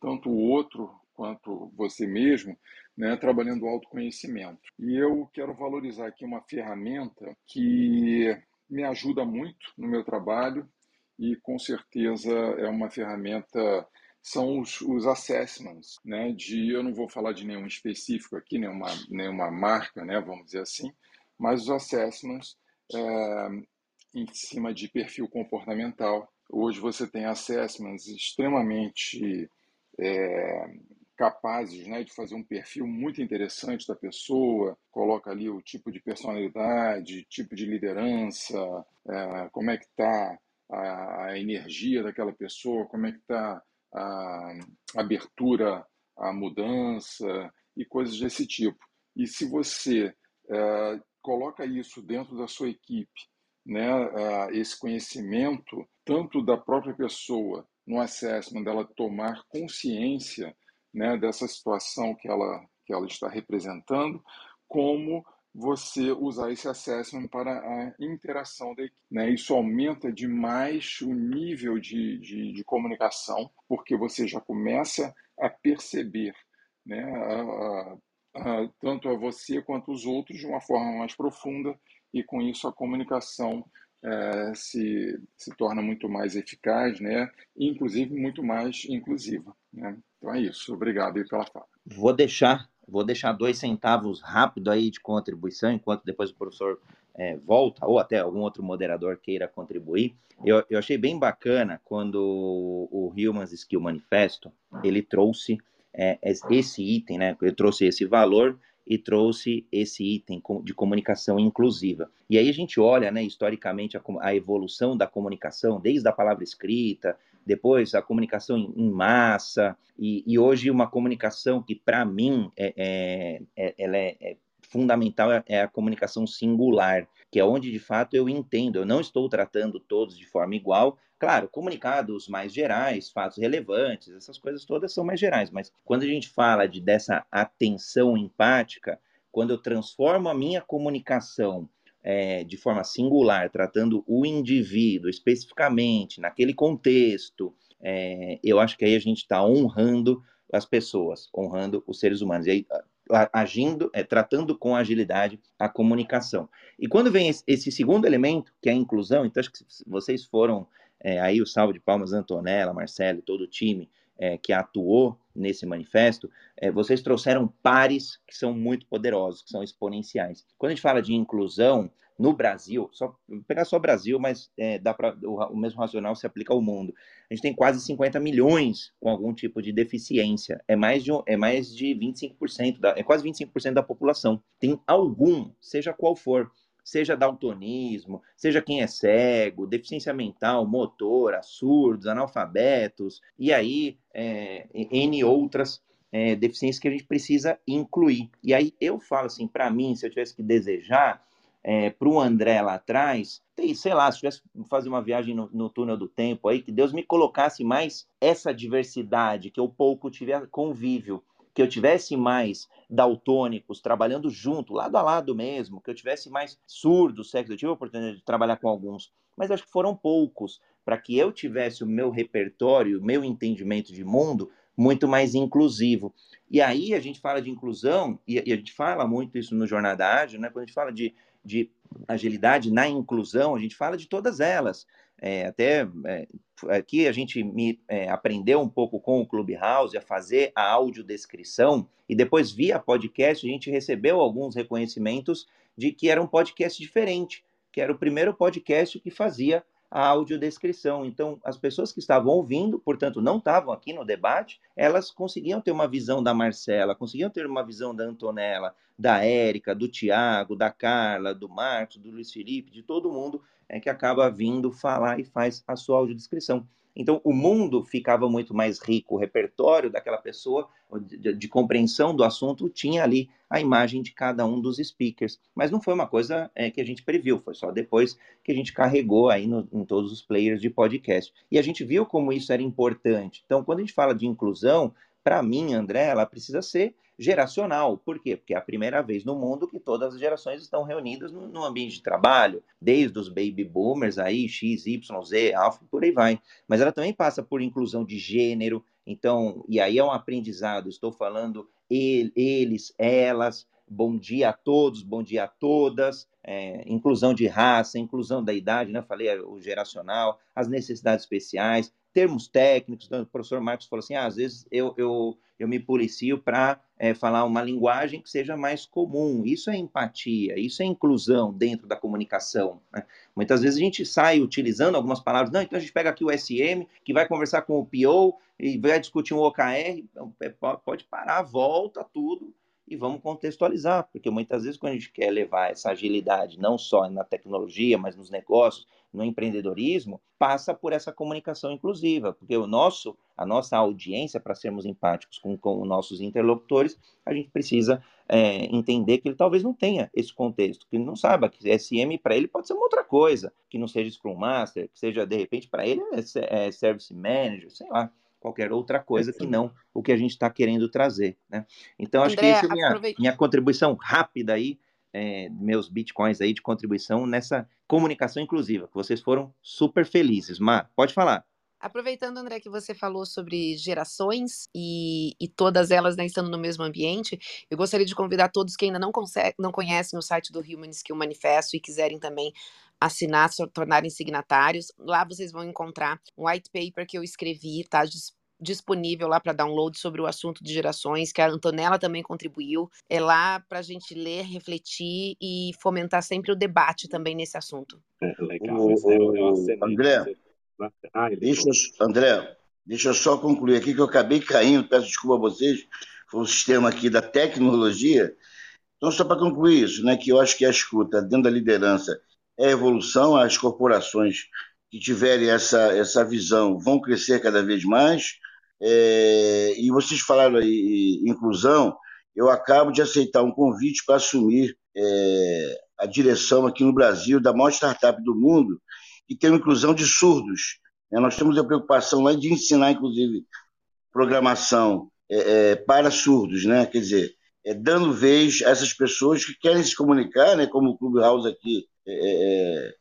tanto o outro quanto você mesmo, né, trabalhando o autoconhecimento. E eu quero valorizar aqui uma ferramenta que me ajuda muito no meu trabalho e com certeza é uma ferramenta são os, os assessments, né? De eu não vou falar de nenhum específico aqui, nenhuma nenhuma marca, né? Vamos dizer assim, mas os assessments é, em cima de perfil comportamental. Hoje você tem assessments extremamente é, capazes né, de fazer um perfil muito interessante da pessoa, coloca ali o tipo de personalidade, tipo de liderança, é, como é que está a, a, energia daquela pessoa, como é que está a abertura à mudança e coisas desse tipo. E se você é, coloca isso dentro da sua equipe né, esse conhecimento, tanto da própria pessoa no assessment, dela tomar consciência né, dessa situação que ela, que ela está representando, como você usar esse assessment para a interação da equipe. Né? Isso aumenta demais o nível de, de, de comunicação, porque você já começa a perceber né, a, a, tanto a você quanto os outros de uma forma mais profunda e com isso a comunicação é, se, se torna muito mais eficaz, né? E, inclusive muito mais inclusiva. Né? Então é isso. Obrigado aí pela fala. Vou deixar, vou deixar dois centavos rápido aí de contribuição, enquanto depois o professor é, volta, ou até algum outro moderador queira contribuir. Eu, eu achei bem bacana quando o, Humans Skill Manifesto ele trouxe é, esse item, né? Ele trouxe esse valor e trouxe esse item de comunicação inclusiva. E aí a gente olha, né, historicamente, a, a evolução da comunicação, desde a palavra escrita, depois a comunicação em, em massa, e, e, hoje uma comunicação que, para mim, é, é, é, ela é, é fundamental é, é a comunicação singular, que é onde de fato eu entendo, eu não estou tratando todos de forma igual. Claro, comunicados mais gerais, fatos relevantes, essas coisas todas são mais gerais, mas quando a gente fala de dessa atenção empática, quando eu transformo a minha comunicação é, de forma singular, tratando o indivíduo especificamente, naquele contexto, é, eu acho que aí a gente está honrando as pessoas, honrando os seres humanos. E aí, agindo, é, tratando com agilidade a comunicação. E quando vem esse, segundo elemento, que é a inclusão, então acho que vocês foram é, aí o salve de palmas Antonella, Marcelo todo o time é, que atuou nesse manifesto, é, vocês trouxeram pares que são muito poderosos, que são exponenciais. Quando a gente fala de inclusão, no Brasil, só pegar só o Brasil, mas é, dá pra, o, o, mesmo racional se aplica ao mundo. A gente tem quase 50 milhões com algum tipo de deficiência. É mais de, é mais de 25%, da, é quase 25% da população. Tem algum, seja qual for, seja daltonismo, seja quem é cego, deficiência mental, motora, surdos, analfabetos, e aí é, N outras é, deficiências que a gente precisa incluir. E aí eu falo assim, para mim, se eu tivesse que desejar, é, para o André lá atrás, tem, sei lá, se tivesse fazer uma viagem no, no, túnel do tempo aí, que Deus me colocasse mais essa diversidade, que eu pouco tive convívio, que eu tivesse mais daltônicos trabalhando junto, lado a lado mesmo, que eu tivesse mais surdos, sexo, eu tive a oportunidade de trabalhar com alguns, mas acho que foram poucos, para que eu tivesse o meu repertório, o meu entendimento de mundo muito mais inclusivo. E aí a gente fala de inclusão, e, a gente fala muito isso no Jornada Ágil, né? quando a gente fala de de agilidade na inclusão, a gente fala de todas elas. É, até é, aqui a gente me, é, aprendeu um pouco com o Clubhouse a fazer a audiodescrição e depois via podcast a gente recebeu alguns reconhecimentos de que era um podcast diferente, que era o primeiro podcast que fazia a audiodescrição. Então, as pessoas que estavam ouvindo, portanto, não estavam aqui no debate, elas conseguiam ter uma visão da Marcela, conseguiam ter uma visão da Antonella, da Érica, do Tiago, da Carla, do Marcos, do Luiz Felipe, de todo mundo é, que acaba vindo falar e faz a sua audiodescrição. Então, o mundo ficava muito mais rico, o repertório daquela pessoa de, de, compreensão do assunto tinha ali a imagem de cada um dos speakers. Mas não foi uma coisa é, que a gente previu, foi só depois que a gente carregou aí no, em todos os players de podcast. E a gente viu como isso era importante. Então, quando a gente fala de inclusão, para mim, André, ela precisa ser geracional. Por quê? Porque é a primeira vez no mundo que todas as gerações estão reunidas no, no ambiente de trabalho, desde os baby boomers aí, X, Y, Z, alfa, por aí vai. Mas ela também passa por inclusão de gênero, então, e aí é um aprendizado, estou falando ele, eles, elas, bom dia a todos, bom dia a todas, é, inclusão de raça, inclusão da idade, né? Falei o geracional, as necessidades especiais, termos técnicos. Então, o professor Marcos falou assim: ah, às vezes eu, eu, eu me policio para é, falar uma linguagem que seja mais comum. Isso é empatia, isso é inclusão dentro da comunicação. Né? Muitas vezes a gente sai utilizando algumas palavras, não, então a gente pega aqui o SM, que vai conversar com o PO e vai discutir um OKR. Então, é, pode parar, volta tudo e vamos contextualizar, porque muitas vezes quando a gente quer levar essa agilidade, não só na tecnologia, mas nos negócios, no empreendedorismo, passa por essa comunicação inclusiva, porque o nosso, a nossa audiência, para sermos empáticos com, com os nossos interlocutores, a gente precisa é, entender que ele talvez não tenha esse contexto, que ele não saiba que SM para ele pode ser uma outra coisa, que não seja Scrum Master, que seja, de repente, para ele é, é Service Manager, sei lá qualquer outra coisa que não o que a gente está querendo trazer. Né? Então, acho André, que essa é a minha, aproveita... minha contribuição rápida aí, é, meus bitcoins aí de contribuição nessa comunicação inclusiva, que vocês foram super felizes. Mar, pode falar. Aproveitando, André, que você falou sobre gerações e, e todas elas né, estando no mesmo ambiente, eu gostaria de convidar todos que ainda não, consegue, não conhecem o site do Human Skill Manifesto e quiserem também assinar, se tornarem signatários. Lá vocês vão encontrar um white paper que eu escrevi, tá? disponível lá para download sobre o assunto de gerações, que a Antonella também contribuiu. É lá para a gente ler, refletir e fomentar sempre o debate também nesse assunto. É, legal. O, o, André, deixa, André, deixa eu só concluir aqui que eu acabei caindo, peço desculpa a vocês, foi o um sistema aqui da tecnologia. Então, só para concluir isso, né, que eu acho que a escuta dentro da liderança é evolução, as corporações que tiverem essa, essa visão vão crescer cada vez mais. É, e vocês falaram aí inclusão, eu acabo de aceitar um convite para assumir é, a direção aqui no Brasil da maior startup do mundo, que tem inclusão de surdos. É, nós temos a preocupação lá de ensinar, inclusive, programação é, é para surdos, né? quer dizer, é, dando vez a essas pessoas que querem se comunicar, né? como o Clubhouse aqui é,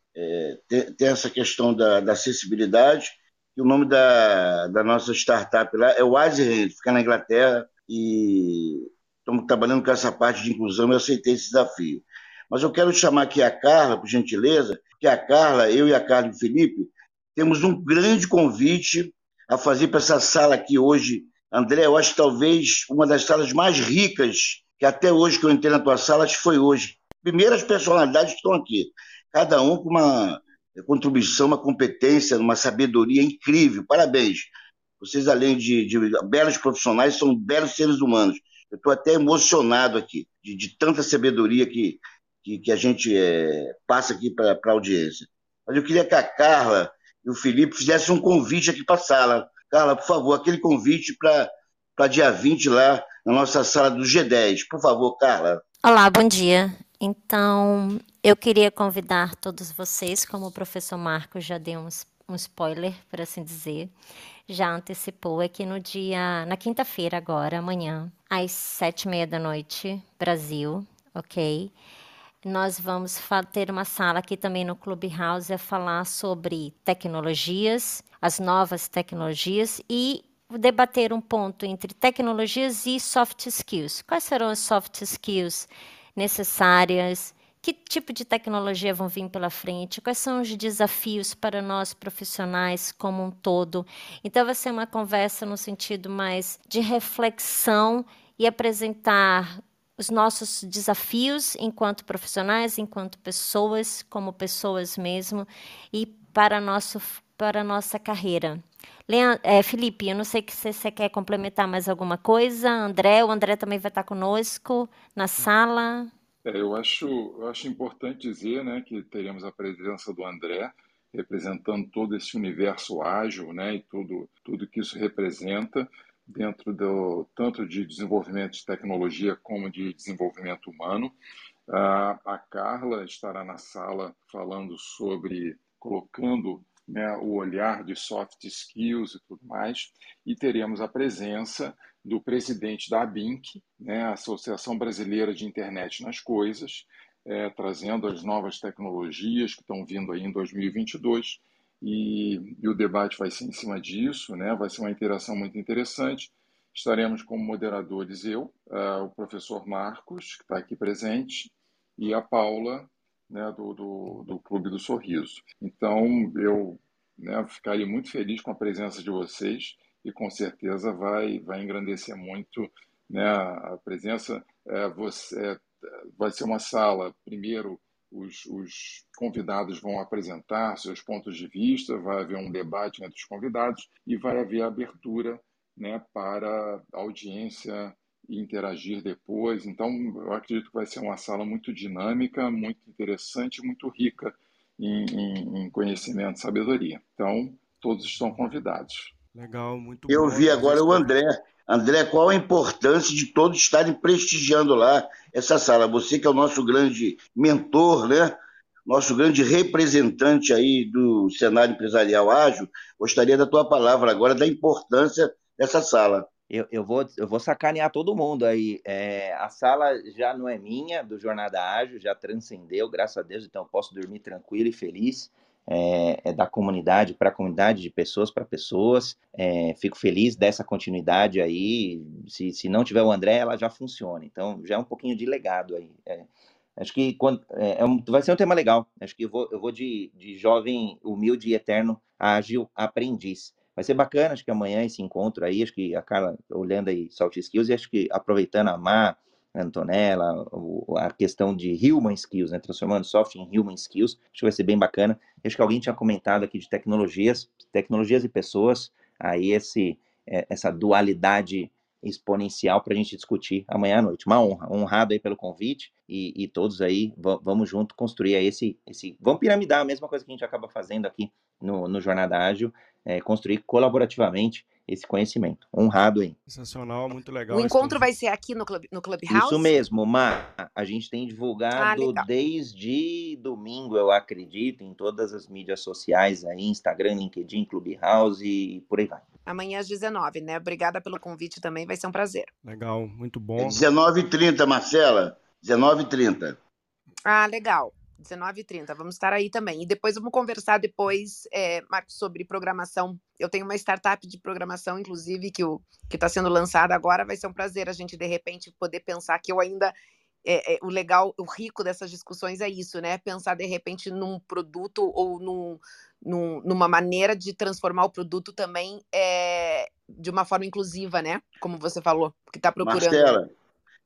tem, tem, essa questão da, da acessibilidade, o nome da, da nossa startup lá é Wise fica na Inglaterra, e estamos trabalhando com essa parte de inclusão e eu aceitei esse desafio. Mas eu quero chamar aqui a Carla, por gentileza, que a Carla, eu e a Carla e o Felipe, temos um grande convite a fazer para essa sala aqui hoje. André, eu acho talvez uma das salas mais ricas que até hoje que eu entrei na tua sala, acho que foi hoje. Primeiras personalidades que estão aqui, cada um com uma contribuição, uma competência, uma sabedoria incrível. Parabéns. Vocês, além de, de belos profissionais, são belos seres humanos. Eu estou até emocionado aqui, de, de tanta sabedoria que, que, que a gente é, passa aqui para a audiência. Mas eu queria que a Carla e o Felipe fizessem um convite aqui para a sala. Carla, por favor, aquele convite para dia 20 lá na nossa sala do G10. Por favor, Carla. Olá, bom dia. Então, eu queria convidar todos vocês, como o professor Marcos já deu um, um spoiler, por assim dizer, já antecipou, é que no dia, na quinta-feira agora, amanhã, às sete e meia da noite, Brasil, ok? Nós vamos ter uma sala aqui também no Clubhouse a falar sobre tecnologias, as novas tecnologias e debater um ponto entre tecnologias e soft skills. Quais serão as soft skills necessárias? Que tipo de tecnologia vão vir pela frente? Quais são os desafios para nós profissionais como um todo? Então, vai ser uma conversa no sentido mais de reflexão e apresentar os nossos desafios enquanto profissionais, enquanto pessoas, como pessoas mesmo, e para, nosso, para nossa carreira. É, Felipe, eu não sei se você quer complementar mais alguma coisa. André, o André também vai estar conosco na sala. É, eu, acho, eu acho importante dizer né, que teremos a presença do André, representando todo esse universo ágil né, e tudo, tudo que isso representa dentro do tanto de desenvolvimento de tecnologia como de desenvolvimento humano. a Carla estará na sala falando sobre colocando né, o olhar de soft skills e tudo mais, e teremos a presença do presidente da ABINC, né, Associação Brasileira de Internet nas Coisas, é, trazendo as novas tecnologias que estão vindo aí em 2022, e, e, o debate vai ser em cima disso, né, vai ser uma interação muito interessante. Estaremos como moderadores eu, uh, o professor Marcos, que está aqui presente, e a Paula, né, do, do, do Clube do Sorriso. Então, eu né, ficaria muito feliz com a presença de vocês e com certeza vai, vai engrandecer muito né, a presença. É, você, é, vai ser uma sala, primeiro, os, os, convidados vão apresentar seus pontos de vista, vai haver um debate entre os convidados e vai haver abertura né, para a audiência interagir depois. Então, eu acredito que vai ser uma sala muito dinâmica, muito interessante, muito rica em, em, em conhecimento e sabedoria. Então, todos estão convidados. Legal, muito Eu bom. vi agora o André. André, qual a importância de todos estarem prestigiando lá essa sala? Você que é o nosso grande mentor, né? Nosso grande representante aí do cenário empresarial ágil, gostaria da tua palavra agora da importância dessa sala. Eu, eu, vou, eu vou sacanear todo mundo aí. É, a sala já não é minha, do Jornada Ágil, já transcendeu, graças a Deus, então eu posso dormir tranquilo e feliz. É, é da comunidade para a comunidade, de pessoas para pessoas. É, fico feliz dessa continuidade aí. Se, se não tiver o André, ela já funciona. Então, já é um pouquinho de legado aí. É, acho que quando, é, é um, vai ser um tema legal. Acho que eu vou, eu vou de, de jovem, humilde e eterno, ágil, aprendiz. Vai ser bacana, acho que amanhã esse encontro aí, acho que a Carla olhando aí Salt Skills e acho que aproveitando a Mar, Antonella, a questão de human skills, né, transformando software em human skills, acho que vai ser bem bacana. Acho que alguém tinha comentado aqui de tecnologias, tecnologias e pessoas, aí esse, é, essa dualidade exponencial para a gente discutir amanhã à noite. Uma honra, honrado aí pelo convite e, e todos aí vamos junto construir esse, esse, vamos piramidar a mesma coisa que a gente acaba fazendo aqui no, no Jornada Ágil, é, construir colaborativamente esse conhecimento. Honrado aí. Sensacional, muito legal. O encontro vai ser aqui no, club, no Clubhouse? Isso mesmo, Mar. A gente tem divulgado ah, desde domingo, eu acredito, em todas as mídias sociais aí, Instagram, LinkedIn, Clubhouse e por aí vai. Amanhã às 19, né? Obrigada pelo convite também, vai ser um prazer. Legal, muito bom. É 19h30, Marcela. 19h30. Ah, legal. 19h30, vamos estar aí também. E depois vamos conversar depois, é, Marcos, sobre programação. Eu tenho uma startup de programação, inclusive, que está sendo lançada agora. Vai ser um prazer a gente, de repente, poder pensar que eu ainda. É, é, o legal, o rico dessas discussões é isso, né? Pensar de repente num produto ou num, num, numa maneira de transformar o produto também é, de uma forma inclusiva, né? Como você falou, que está procurando. Marcela,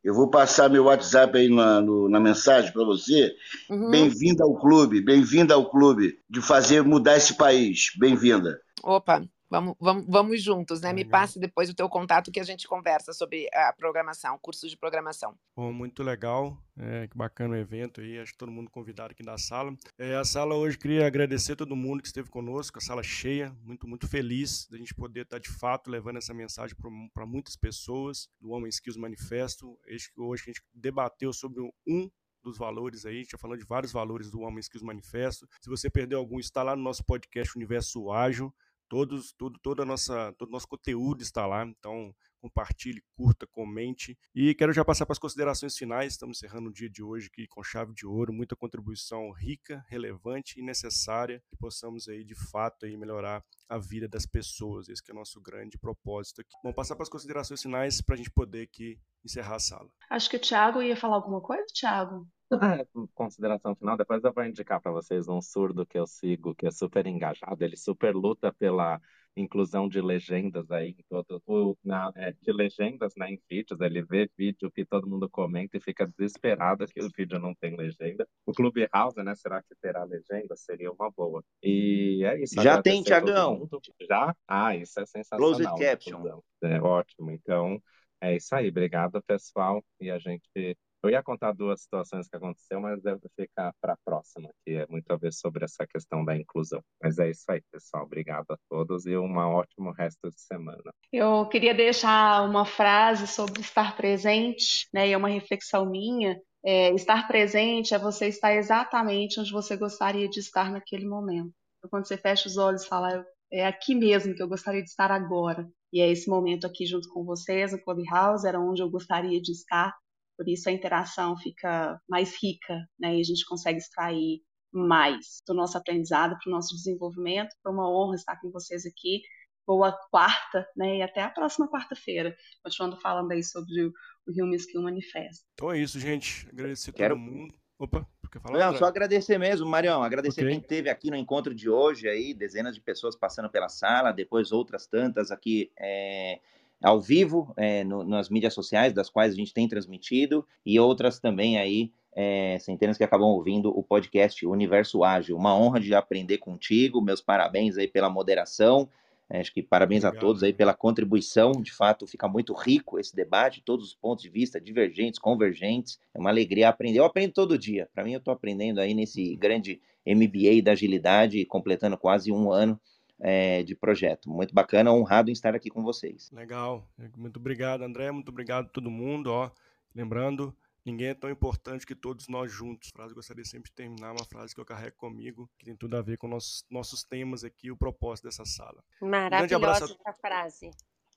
eu vou passar meu WhatsApp aí na, no, na mensagem para você. Uhum. Bem-vinda ao clube, bem-vinda ao clube de fazer mudar esse país. Bem-vinda. Opa, Vamos, vamos, vamos juntos, né? Legal. Me passe depois o teu contato que a gente conversa sobre a programação, cursos de programação. Bom, muito legal, é, que bacana o evento aí, acho que todo mundo convidado aqui da sala. É, a sala hoje queria agradecer todo mundo que esteve conosco, a sala cheia, muito, muito feliz da gente poder estar de fato levando essa mensagem para muitas pessoas do Homem Skills Manifesto. Hoje a gente debateu sobre um dos valores aí, a gente já falou de vários valores do Homem Skills Manifesto. Se você perdeu algum, está lá no nosso podcast Universo Ágil. Todos, tudo, toda nossa, todo o nosso conteúdo está lá, então compartilhe, curta, comente. E quero já passar para as considerações finais. Estamos encerrando o dia de hoje aqui com chave de ouro, muita contribuição rica, relevante e necessária que possamos aí de fato aí melhorar a vida das pessoas. Esse é o nosso grande propósito aqui. Vamos passar para as considerações finais para a gente poder aqui encerrar a sala. Acho que o Thiago ia falar alguma coisa, Thiago. É, consideração final, depois eu vou indicar para vocês um surdo que eu sigo, que é super engajado, ele super luta pela inclusão de legendas aí, todo, o, na, é, de legendas né, em vídeos, ele vê vídeo que todo mundo comenta e fica desesperado que o vídeo não tem legenda. O Clubhouse, né, será que terá legenda? Seria uma boa. E é isso. Já tem, Tiagão. Já? Ah, isso é sensacional. Closed caption. É ótimo. Então, é isso aí. Obrigado, pessoal. E a gente eu ia contar duas situações que aconteceu, mas deve ficar para a próxima, que é muito a ver sobre essa questão da inclusão. Mas é isso aí, pessoal. Obrigado a todos e um ótimo resto de semana. Eu queria deixar uma frase sobre estar presente, né? E é uma reflexão minha. É, estar presente é você estar exatamente onde você gostaria de estar naquele momento. Então, quando você fecha os olhos e fala, é aqui mesmo que eu gostaria de estar agora. E é esse momento aqui junto com vocês, no Clubhouse, era onde eu gostaria de estar. Por isso a interação fica mais rica, né? E a gente consegue extrair mais do nosso aprendizado para o nosso desenvolvimento. Foi uma honra estar com vocês aqui. Boa quarta, né? E até a próxima quarta-feira, continuando falando aí sobre o, o Human Skill Manifesto. Então é isso, gente. Agradecer Quero... todo mundo. Opa, quer falar? Não, André? só agradecer mesmo, Marião. Agradecer okay. quem esteve aqui no encontro de hoje aí, dezenas de pessoas passando pela sala, depois outras tantas aqui é, ao vivo é, no, nas mídias sociais, das quais a gente tem transmitido, e outras também aí, é, centenas que acabam ouvindo o podcast Universo Ágil. Uma honra de aprender contigo, meus parabéns aí pela moderação, é, acho que parabéns Obrigado. a todos aí pela contribuição, de fato fica muito rico esse debate, todos os pontos de vista divergentes, convergentes, é uma alegria aprender, eu aprendo todo dia, para mim eu estou aprendendo aí nesse grande MBA da agilidade, completando quase um ano, é, de projeto. Muito bacana, honrado em estar aqui com vocês. Legal, muito obrigado, André, muito obrigado a todo mundo. Ó, lembrando, ninguém é tão importante que todos nós juntos. Frase que eu gostaria sempre de terminar, uma frase que eu carrego comigo, que tem tudo a ver com nossos, nossos temas aqui, o propósito dessa sala. Maravilhosa essa frase.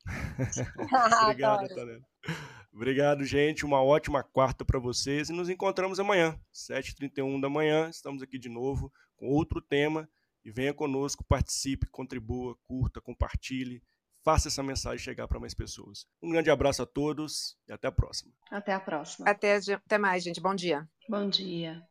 obrigado, Talena. Obrigado, gente. Uma ótima quarta para vocês e nos encontramos amanhã, 7h31 da manhã. Estamos aqui de novo com outro tema E venha conosco, participe, contribua, curta, compartilhe, faça essa mensagem chegar para mais pessoas. Um grande abraço a todos e até a próxima. Até a próxima. Até, até mais, gente. Bom dia. Bom dia.